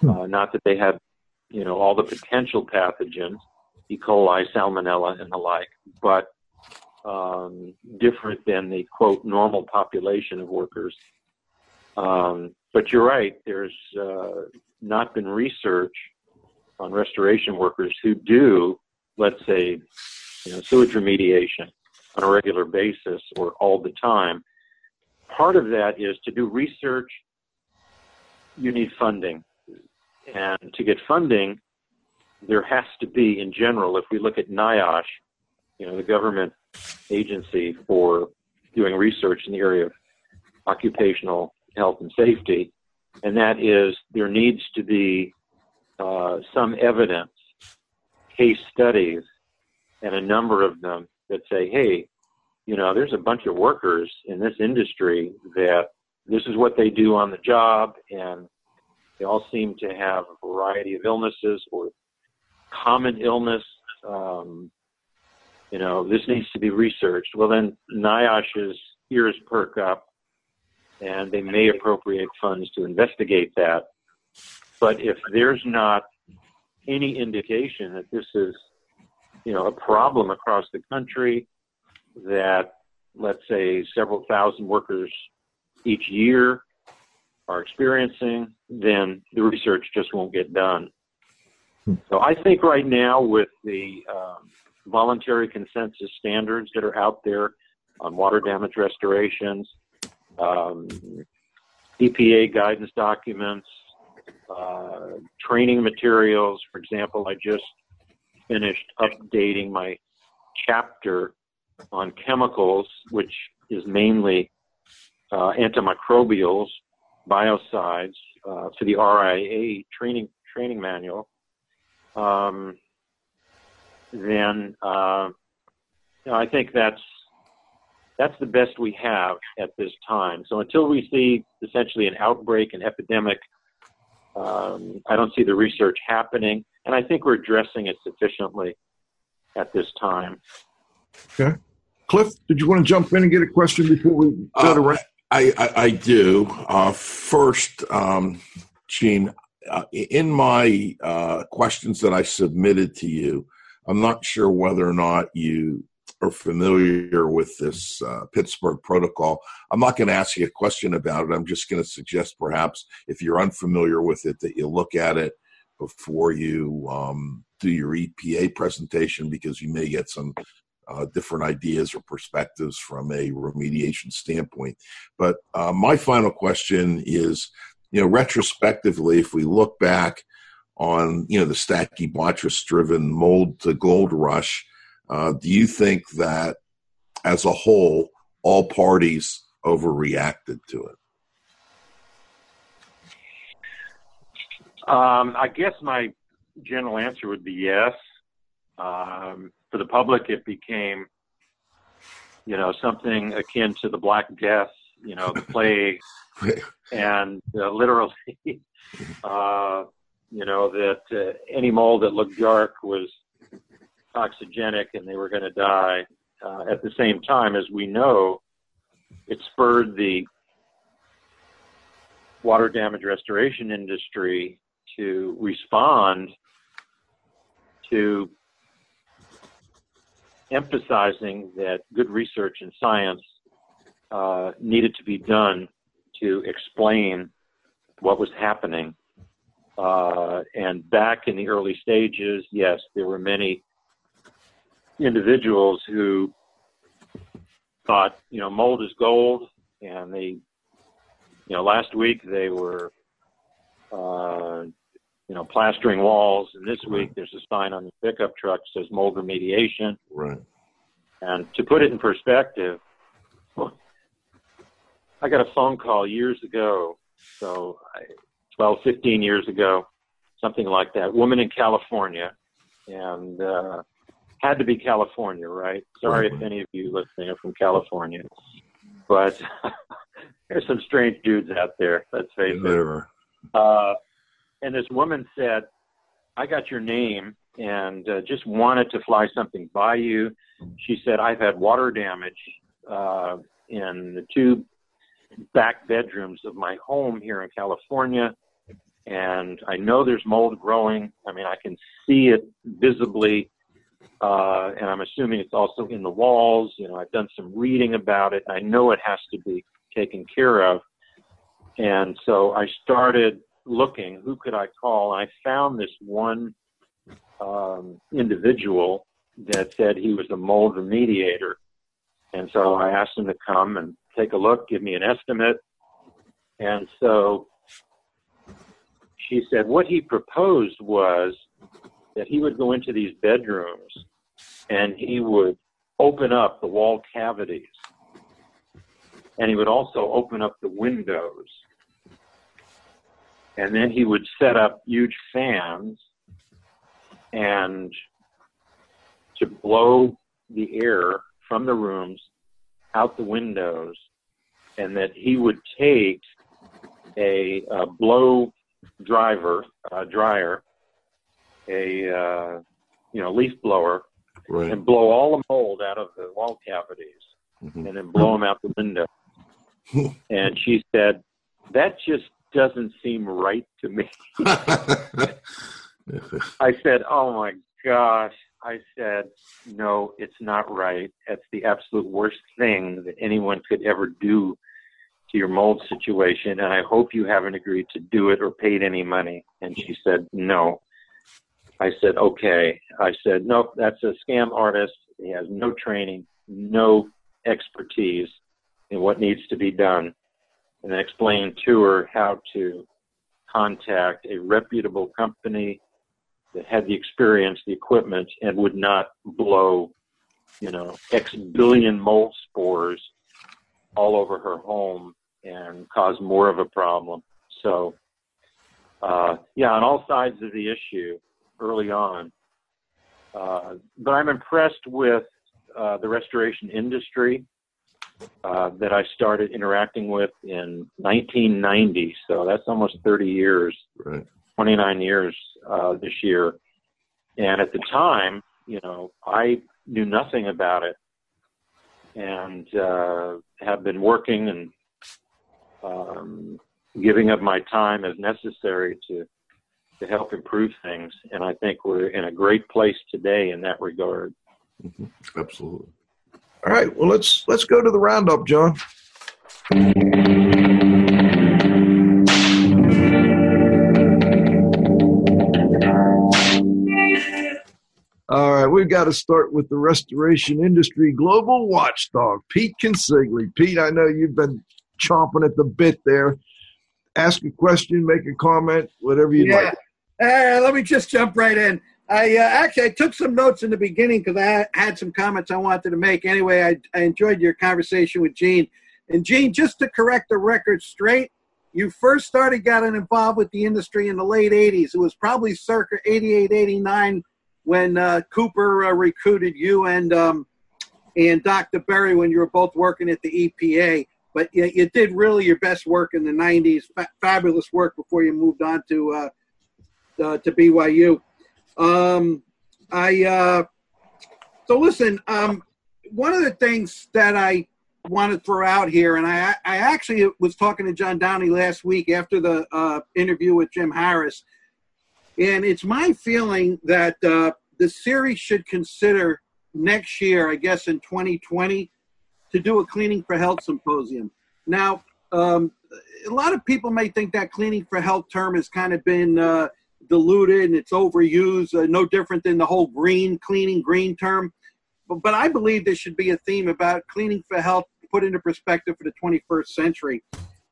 Hmm. Uh, not that they had, you know, all the potential pathogens, E. coli, salmonella, and the like, but um, different than the quote normal population of workers. Um, but you're right. There's uh, not been research on restoration workers who do, let's say, you know, sewage remediation on a regular basis or all the time. Part of that is to do research. You need funding, and to get funding, there has to be, in general, if we look at NIOSH, you know, the government agency for doing research in the area of occupational health and safety, and that is there needs to be uh, some evidence, case studies, and a number of them that say, hey, you know, there's a bunch of workers in this industry that this is what they do on the job, and they all seem to have a variety of illnesses or common illness. Um, you know, this needs to be researched. Well, then NIOSH's ears perk up and they may appropriate funds to investigate that. But if there's not any indication that this is, you know, a problem across the country, that let's say several thousand workers each year are experiencing, then the research just won't get done. So I think right now with the um, voluntary consensus standards that are out there on water damage restorations, um, EPA guidance documents, uh, training materials. For example, I just finished updating my chapter on chemicals, which is mainly uh, antimicrobials, biocides, uh, to the RIA training training manual, um, then uh, you know, I think that's that's the best we have at this time. So until we see essentially an outbreak, an epidemic, um, I don't see the research happening, and I think we're addressing it sufficiently at this time. Okay. Cliff, did you want to jump in and get a question before we go to uh, I, I, I, do. Uh, first, um, Gene, uh, in my uh, questions that I submitted to you, I'm not sure whether or not you are familiar with this uh, Pittsburgh protocol. I'm not going to ask you a question about it. I'm just going to suggest perhaps if you're unfamiliar with it, that you look at it before you um, do your EPA presentation because you may get some uh, different ideas or perspectives from a remediation standpoint. But uh, my final question is, you know, retrospectively, if we look back on, you know, the Stachybotrys driven mold to gold rush, uh, do you think that as a whole, all parties overreacted to it? Um, I guess my general answer would be yes. Um, for the public, it became, you know, something akin to the Black Death, you know, the plague, and uh, literally, uh, you know, that uh, any mold that looked dark was toxigenic and they were going to die. Uh, at the same time, as we know, it spurred the water damage restoration industry to respond to emphasizing that good research and science uh, needed to be done to explain what was happening. Uh, and back in the early stages, yes, there were many individuals who thought, you know, mold is gold, and they, you know, last week they were, uh, you know, plastering walls, and this week there's a sign on the pickup truck that says mold remediation. Right. And to put it in perspective, I got a phone call years ago, so I, 12, 15 years ago, something like that. Woman in California, and uh, had to be California, right? Sorry if any of you listening are from California, but there's some strange dudes out there. Let's face it. Uh, and this woman said, "I got your name and uh, just wanted to fly something by you." She said, "I've had water damage uh, in the two back bedrooms of my home here in California." And I know there's mold growing. I mean, I can see it visibly uh, and I'm assuming it's also in the walls. You know, I've done some reading about it. I know it has to be taken care of. And so I started looking, who could I call? And I found this one um, individual that said he was a mold remediator. And so I asked him to come and take a look, give me an estimate. And so she said what he proposed was that he would go into these bedrooms and he would open up the wall cavities and he would also open up the windows and then he would set up huge fans and to blow the air from the rooms out the windows and that he would take a, a blow driver uh, dryer a uh, you know leaf blower right. and blow all the mold out of the wall cavities mm-hmm. and then blow them out the window. and she said, "That just doesn't seem right to me." I said, "Oh my gosh." I said, no, it's not right. That's the absolute worst thing that anyone could ever do to your mold situation. And I hope you haven't agreed to do it or paid any money. And she said, no. I said, okay. I said, nope, that's a scam artist. He has no training, no expertise in what needs to be done. And then explained to her how to contact a reputable company that had the experience, the equipment, and would not blow, you know, X billion mold spores all over her home and cause more of a problem. So, uh, yeah, on all sides of the issue early on. Uh, but I'm impressed with uh, the restoration industry uh, that I started interacting with in 1990. So that's almost 30 years, Right. 29 years uh, this year. And at the time, you know, I knew nothing about it and uh, have been working and um, giving up my time as necessary to to help improve things. And I think we're in a great place today in that regard. Absolutely. All right. Well, let's let's go to the roundup, John. All right, we've got to start with the restoration industry global watchdog, Pete Consigli. Pete, I know you've been chomping at the bit there. Ask a question, make a comment, whatever you'd yeah. like. Uh, let me just jump right in. I uh, actually I took some notes in the beginning because I had some comments I wanted to make. Anyway, I, I enjoyed your conversation with Gene. And Gene, just to correct the record straight, you first started getting involved with the industry in the late 80s. It was probably circa 88, 89 when uh, Cooper uh, recruited you and um, and Dr. Berry when you were both working at the EPA. But you, you did really your best work in the 90s, fa- fabulous work before you moved on to uh, uh, to BYU. Um, I uh, so listen. Um, one of the things that I want to throw out here, and I I actually was talking to John Downey last week after the uh, interview with Jim Harris, and it's my feeling that uh, the CIRI should consider next year, I guess in 2020, to do a cleaning for health symposium. Now, um, a lot of people may think that cleaning for health term has kind of been uh, diluted and it's overused, uh, no different than the whole green cleaning green term. But, but I believe there should be a theme about cleaning for health put into perspective for the 21st century.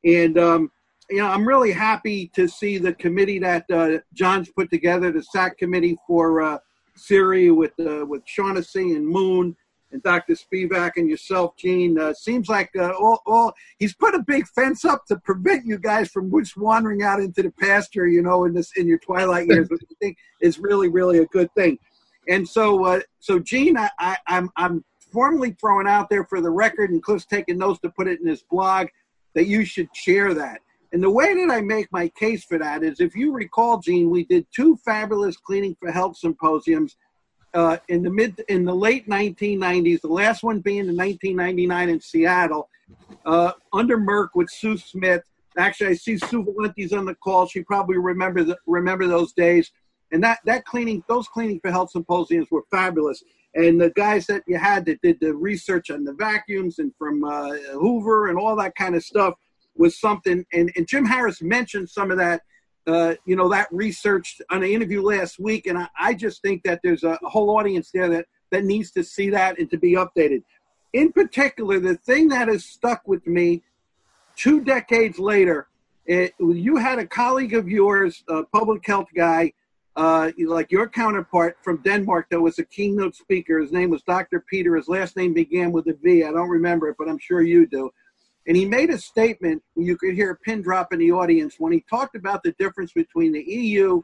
And um, you know, I'm really happy to see the committee that uh, John's put together, the SAC committee for uh, CIRI with uh, with Shaughnessy and Moon and Dr. Spivak and yourself, Gene. Uh, seems like uh, all, all he's put a big fence up to prevent you guys from just wandering out into the pasture, you know, in this in your twilight years, which I think is really really a good thing. And so, uh, so Gene, I, I, I'm I'm formally throwing out there for the record, and Cliff's taking notes to put it in his blog that you should share that. And the way that I make my case for that is if you recall, Gene, we did two fabulous cleaning for health symposiums uh, in the mid in the late 1990s. The last one being in 1999 in Seattle, uh, under Merck with Sue Smith. Actually, I see Sue Valenti's on the call. She probably remember the, remember those days. And that that cleaning those cleaning for health symposiums were fabulous. And the guys that you had that did the research on the vacuums and from uh, Hoover and all that kind of stuff was something. And, and Jim Harris mentioned some of that, uh, you know, that research on an interview last week. And I, I just think that there's a, a whole audience there that, that needs to see that and to be updated. In particular, the thing that has stuck with me two decades later, it, you had a colleague of yours, a public health guy, uh, like your counterpart from Denmark, that was a keynote speaker. His name was Dr. Peter. His last name began with a V. I don't remember it, but I'm sure you do. And he made a statement, you could hear a pin drop in the audience, when he talked about the difference between the EU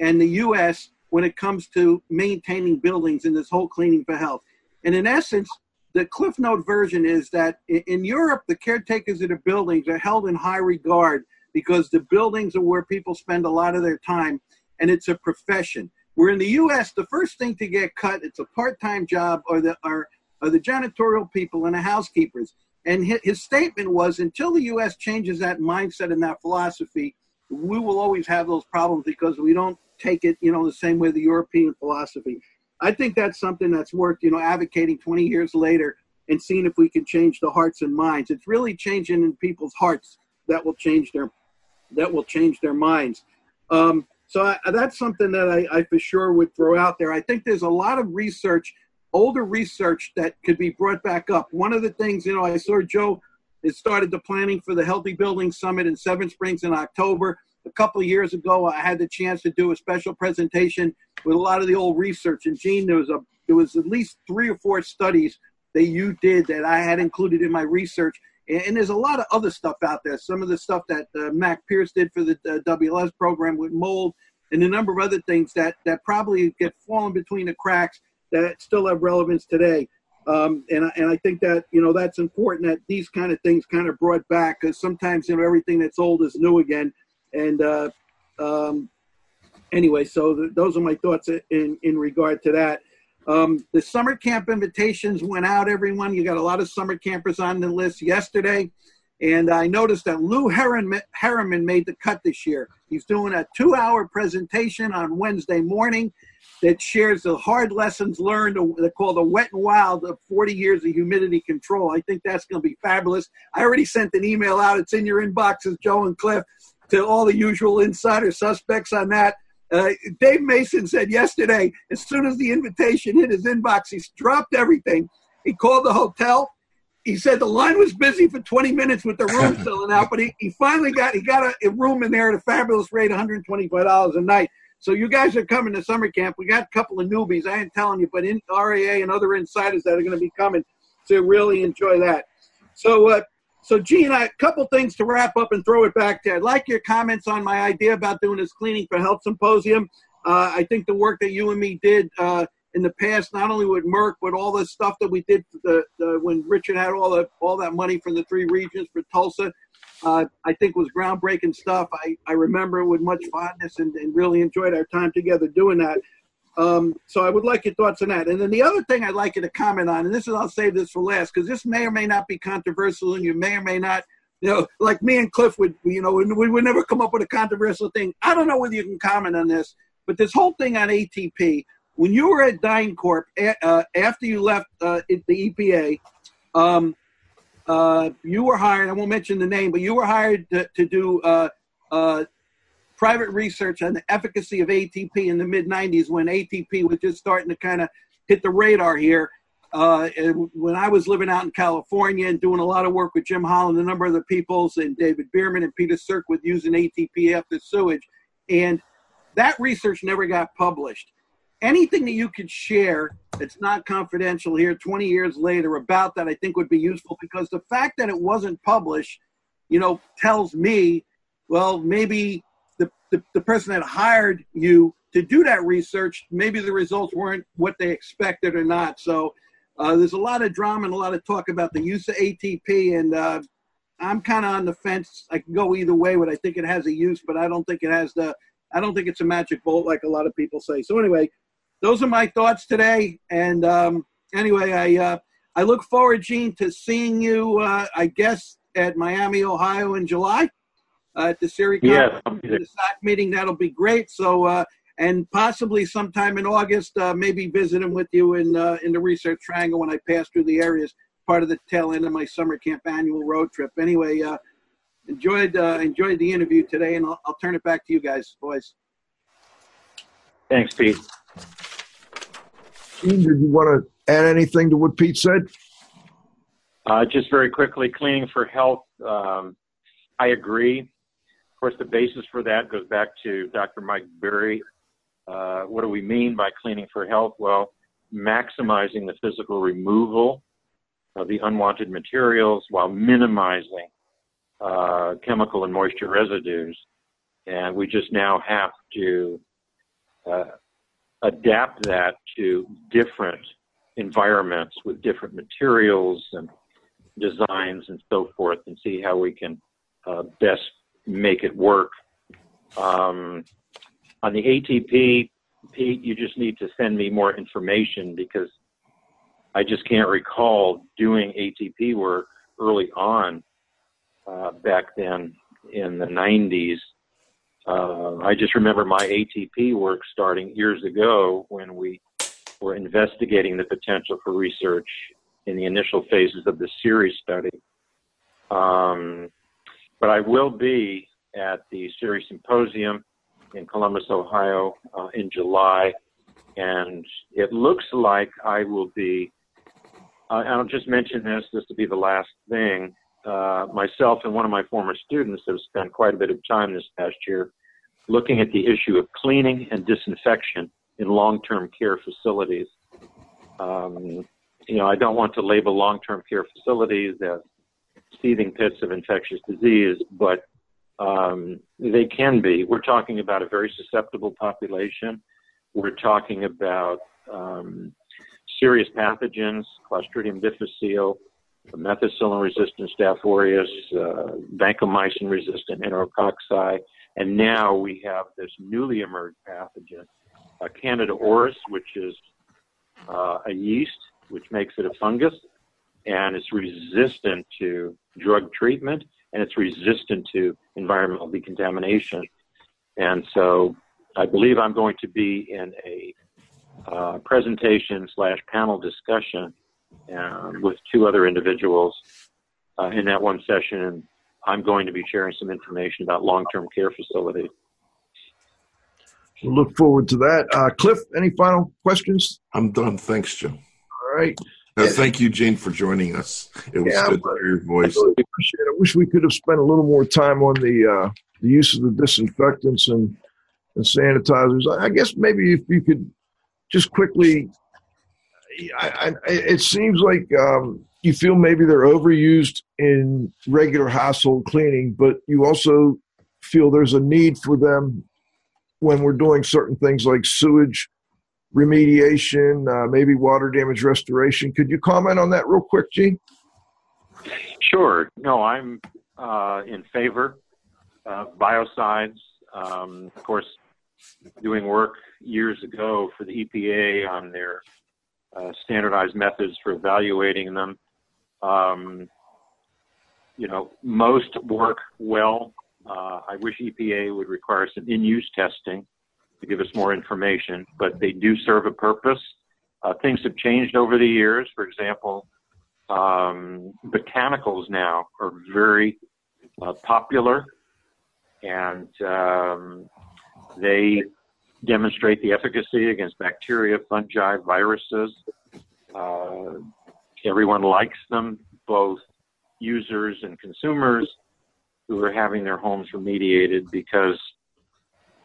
and the US when it comes to maintaining buildings in this whole cleaning for health. And in essence, the Cliff Note version is that in Europe, the caretakers of the buildings are held in high regard because the buildings are where people spend a lot of their time and it's a profession. Where in the US, the first thing to get cut, it's a part time job, or the, are, are the janitorial people and the housekeepers. And his statement was until the U.S. changes that mindset and that philosophy, we will always have those problems because we don't take it, you know, the same way the European philosophy. I think that's something that's worth, you know, advocating 20 years later and seeing if we can change the hearts and minds. It's really changing in people's hearts that will change their that will change their minds. Um, so I, that's something that I, I for sure would throw out there. I think there's a lot of research older research that could be brought back up. One of the things, you know, I saw Joe has started the planning for the Healthy Building Summit in Seven Springs in October. a couple of years ago, I had the chance to do a special presentation with a lot of the old research. And Gene, there was a there was at least three or four studies that you did that I had included in my research. And, and there's a lot of other stuff out there. Some of the stuff that uh, Mac Pierce did for the uh, WLS program with mold, and a number of other things that that probably get fallen between the cracks that still have relevance today. Um, and, and I think that, you know, that's important that these kind of things kind of brought back because sometimes, you know, everything that's old is new again. And uh, um, anyway, so th- those are my thoughts in, in regard to that. Um, the summer camp invitations went out, everyone. You got a lot of summer campers on the list yesterday. And I noticed that Lew Harriman made the cut this year. He's doing a two hour presentation on Wednesday morning that shares the hard lessons learned. They're called the wet and wild of 40 years of humidity control. I think that's going to be fabulous. I already sent an email out. It's in your inboxes, Joe and Cliff, to all the usual insider suspects on that. Uh, Dave Mason said yesterday, as soon as the invitation hit his inbox, he dropped everything. He called the hotel. He said the line was busy for 20 minutes with the room filling out, but he, he finally got he got a, a room in there at a fabulous rate, $125 a night. So you guys are coming to summer camp. We got a couple of newbies. I ain't telling you, but in RAA and other insiders that are going to be coming to really enjoy that. So, uh, so Gene, a couple things to wrap up and throw it back to. I'd like your comments on my idea about doing this cleaning for health symposium. Uh, I think the work that you and me did uh, in the past, not only with Merck, but all the stuff that we did the, the, when Richard had all the all that money from the three regions for Tulsa uh, I think was groundbreaking stuff. I, I remember it with much fondness and, and really enjoyed our time together doing that. Um, so I would like your thoughts on that. And then the other thing I'd like you to comment on, and this is I'll save this for last because this may or may not be controversial, and you may or may not, you know, like me and Cliff would, you know, we would never come up with a controversial thing. I don't know whether you can comment on this, but this whole thing on ATP, when you were at DynCorp uh, after you left uh, the EPA, um, uh, you were hired. I won't mention the name, but you were hired to, to do uh, uh, private research on the efficacy of ATP in the mid '90s when ATP was just starting to kind of hit the radar here. Uh, when I was living out in California and doing a lot of work with Jim Holland, a number of the peoples, and David Bierman and Peter Cirkwood using ATP after sewage, and that research never got published anything that you could share that's not confidential here 20 years later about that i think would be useful because the fact that it wasn't published you know tells me well maybe the, the, the person that hired you to do that research maybe the results weren't what they expected or not so uh, there's a lot of drama and a lot of talk about the use of atp and uh, i'm kind of on the fence i can go either way but i think it has a use but i don't think it has the I don't think it's a magic bullet like a lot of people say. So anyway, those are my thoughts today. And um, anyway, I uh, I look forward, Gene, to seeing you. Uh, I guess at Miami, Ohio, in July uh, at the CIRI yeah, the SAC meeting. That'll be great. So uh, and possibly sometime in August, uh, maybe visiting with you in uh, in the Research Triangle when I pass through the areas. Part of the tail end of my summer camp annual road trip. Anyway, enjoyed enjoyed the interview today, and I'll, I'll turn it back to you guys, boys. Thanks, Pete. Did you want to add anything to what Pete said? Uh, just very quickly, cleaning for health. Um, I agree. Of course, the basis for that goes back to Dr. Mike Berry. Uh, what do we mean by cleaning for health? Well, maximizing the physical removal of the unwanted materials while minimizing uh, chemical and moisture residues. And we just now have to uh, adapt that to different environments with different materials and designs and so forth and see how we can uh, best make it work. Um, on the ATP, Pete, you just need to send me more information because I just can't recall doing ATP work early on uh, back then in the 90s uh, I just remember my ATP work starting years ago when we were investigating the potential for research in the initial phases of the CIRI study. Um, but I will be at the CIRI Symposium in Columbus, Ohio uh, in July, and it looks like I will be. Uh, I'll just mention this, this will be the last thing. Uh, myself and one of my former students have spent quite a bit of time this past year looking at the issue of cleaning and disinfection in long-term care facilities. Um, you know, I don't want to label long-term care facilities as seething pits of infectious disease, but um, they can be. We're talking about a very susceptible population. We're talking about um, serious pathogens, Clostridium difficile, methicillin-resistant Staph aureus, uh, vancomycin-resistant enterococci, and now we have this newly emerged pathogen, uh, Candida auris, which is uh, a yeast which makes it a fungus, and it's resistant to drug treatment, and it's resistant to environmental decontamination. And so I believe I'm going to be in a uh, presentation slash panel discussion uh, with two other individuals uh, in that one session. And I'm going to be sharing some information about long-term care facilities. We'll look forward to that. Uh, Cliff, any final questions? I'm done. Thanks, Joe. All right. Uh, thank you, Gene, for joining us. It was Yeah, good to hear your voice. I really appreciate it. I wish we could have spent a little more time on the uh, the use of the disinfectants and and sanitizers. I, I guess maybe if you could just quickly, I, I, it seems like um, you feel maybe they're overused in regular household cleaning, but you also feel there's a need for them when we're doing certain things like sewage remediation, uh, maybe water damage restoration. Could you comment on that real quick, Gene? Sure. No, I'm uh, in favor of biocides. Um, of course, doing work years ago for the EPA on their uh, standardized methods for evaluating them. Um, you know, most work well. Uh, I wish EPA would require some in-use testing to give us more information, but they do serve a purpose. Uh, things have changed over the years. For example, um, botanicals now are very uh, popular, and um, they demonstrate the efficacy against bacteria, fungi, viruses. Uh, everyone likes them, both users and consumers who are having their homes remediated because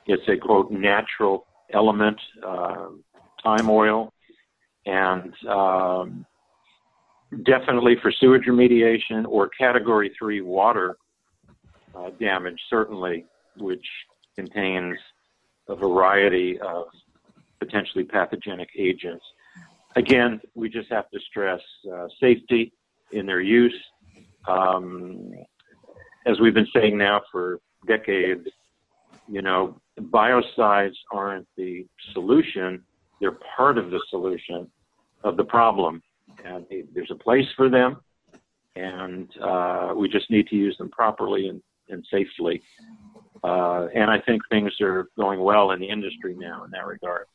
it's a quote natural element, uh, thyme oil, and um, definitely for sewage remediation or category three water uh, damage, certainly, which contains a variety of potentially pathogenic agents. Again, we just have to stress uh, safety in their use. Um, as we've been saying now for decades, you know, biocides aren't the solution, they're part of the solution of the problem. And there's a place for them, and uh, we just need to use them properly and, and safely. Uh, and I think things are going well in the industry now in that regard.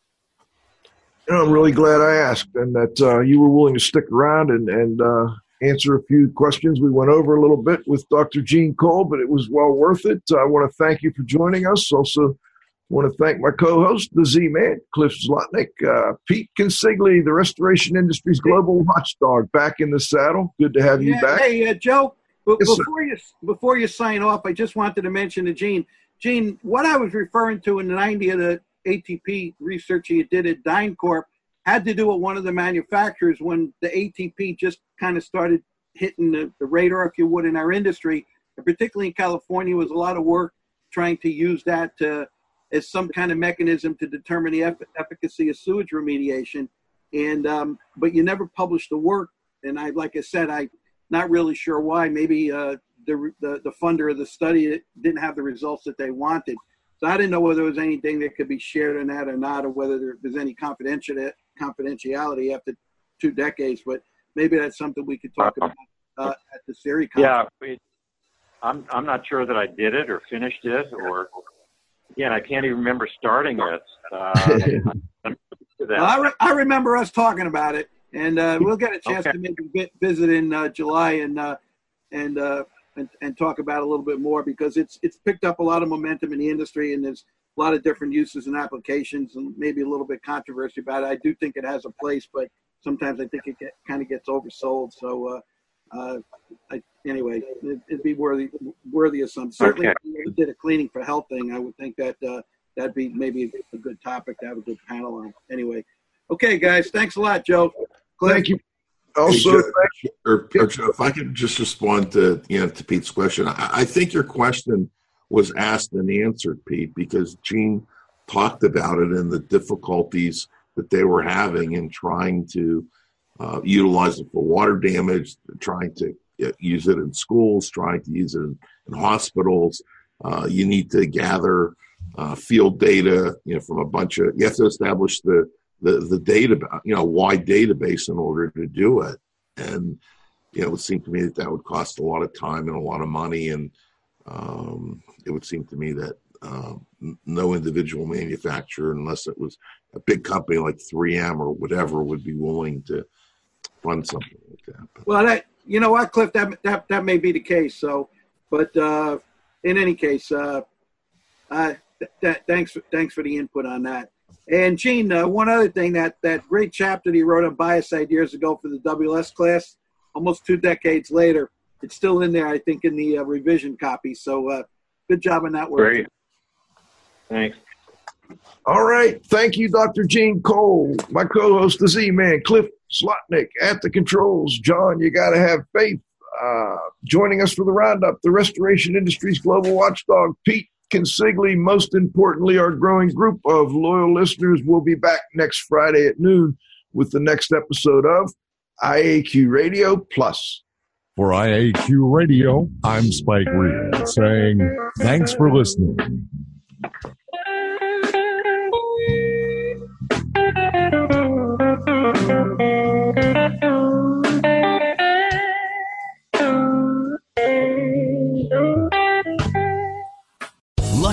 You know, I'm really glad I asked and that uh, you were willing to stick around and, and uh, answer a few questions. We went over a little bit with Dr. Gene Cole, but it was well worth it. I want to thank you for joining us. Also, want to thank my co-host, the Z-Man, Cliff Zlotnik, uh, Pete Consigli, the restoration industry's global watchdog, back in the saddle. Good to have you Yeah, back. Hey, uh, Joe, b- Yes, sir. before you before you sign off, I just wanted to mention to Gene, Gene, what I was referring to in the 90 of the ATP research you did at DynCorp had to do with one of the manufacturers when the ATP just kind of started hitting the, the radar, if you would, in our industry, and particularly in California, was a lot of work trying to use that to, as some kind of mechanism to determine the eff- efficacy of sewage remediation. And um, but you never published the work, and I, like I said, I not really sure why. Maybe uh, the, the the funder of the study didn't have the results that they wanted. So I didn't know whether there was anything that could be shared on that or not, or whether there, was any confidentiality after two decades. But maybe that's something we could talk about uh, at the CIRI Yeah, conference. I'm I'm not sure that I did it or finished it or again I can't even remember starting it. Uh, I'm to that. Well, I, re- I remember us talking about it, and uh, we'll get a chance Okay. to maybe visit in uh, July and uh, and, uh, and and talk about a little bit more because it's it's picked up a lot of momentum in the industry, and there's a lot of different uses and applications, and maybe a little bit controversy about it. I do think it has a place, but sometimes I think it get, kind of gets oversold. So uh, uh, I, anyway, it, would be worthy worthy of some. Certainly, okay. if we did a cleaning for health thing, I would think that uh, that'd be maybe a good topic to have a good panel on. Anyway, okay, guys, thanks a lot, Joe. Cliff. Thank you. Also, hey, or, or Joe, if I could just respond to you know to Pete's question, I, I think your question was asked and answered, Pete, because Gene talked about it and the difficulties that they were having in trying to uh, utilize it for water damage, trying to uh, use it in schools, trying to use it in, in hospitals. Uh, you need to gather uh, field data, you know, from a bunch of. You have to establish the the the data, you know, wide database in order to do it. And you know, it would seem to me that that would cost a lot of time and a lot of money, and um, it would seem to me that uh, no individual manufacturer, unless it was a big company like 3M or whatever, would be willing to fund something like that. Well, that you know what, Cliff, that that that may be the case. So, but uh, in any case, uh, uh, th- th- thanks for, thanks for the input on that. And Gene, uh, one other thing that that great chapter that he wrote on bias biocide years ago for the WS class, almost two decades later, it's still in there. I think in the uh, revision copy. So, uh, good job on that work. Great. Thanks. All right. Thank you, Dr. Gene Cole. My co host, the Z Man, Cliff Zlotnik at the controls. John, you got to have faith. Uh, joining us for the roundup, the restoration industry's global watchdog, Pete Consigli. Most importantly, our growing group of loyal listeners will be back next Friday at noon with the next episode of IAQ Radio Plus. For IAQ Radio, I'm Spike Reed saying thanks for listening.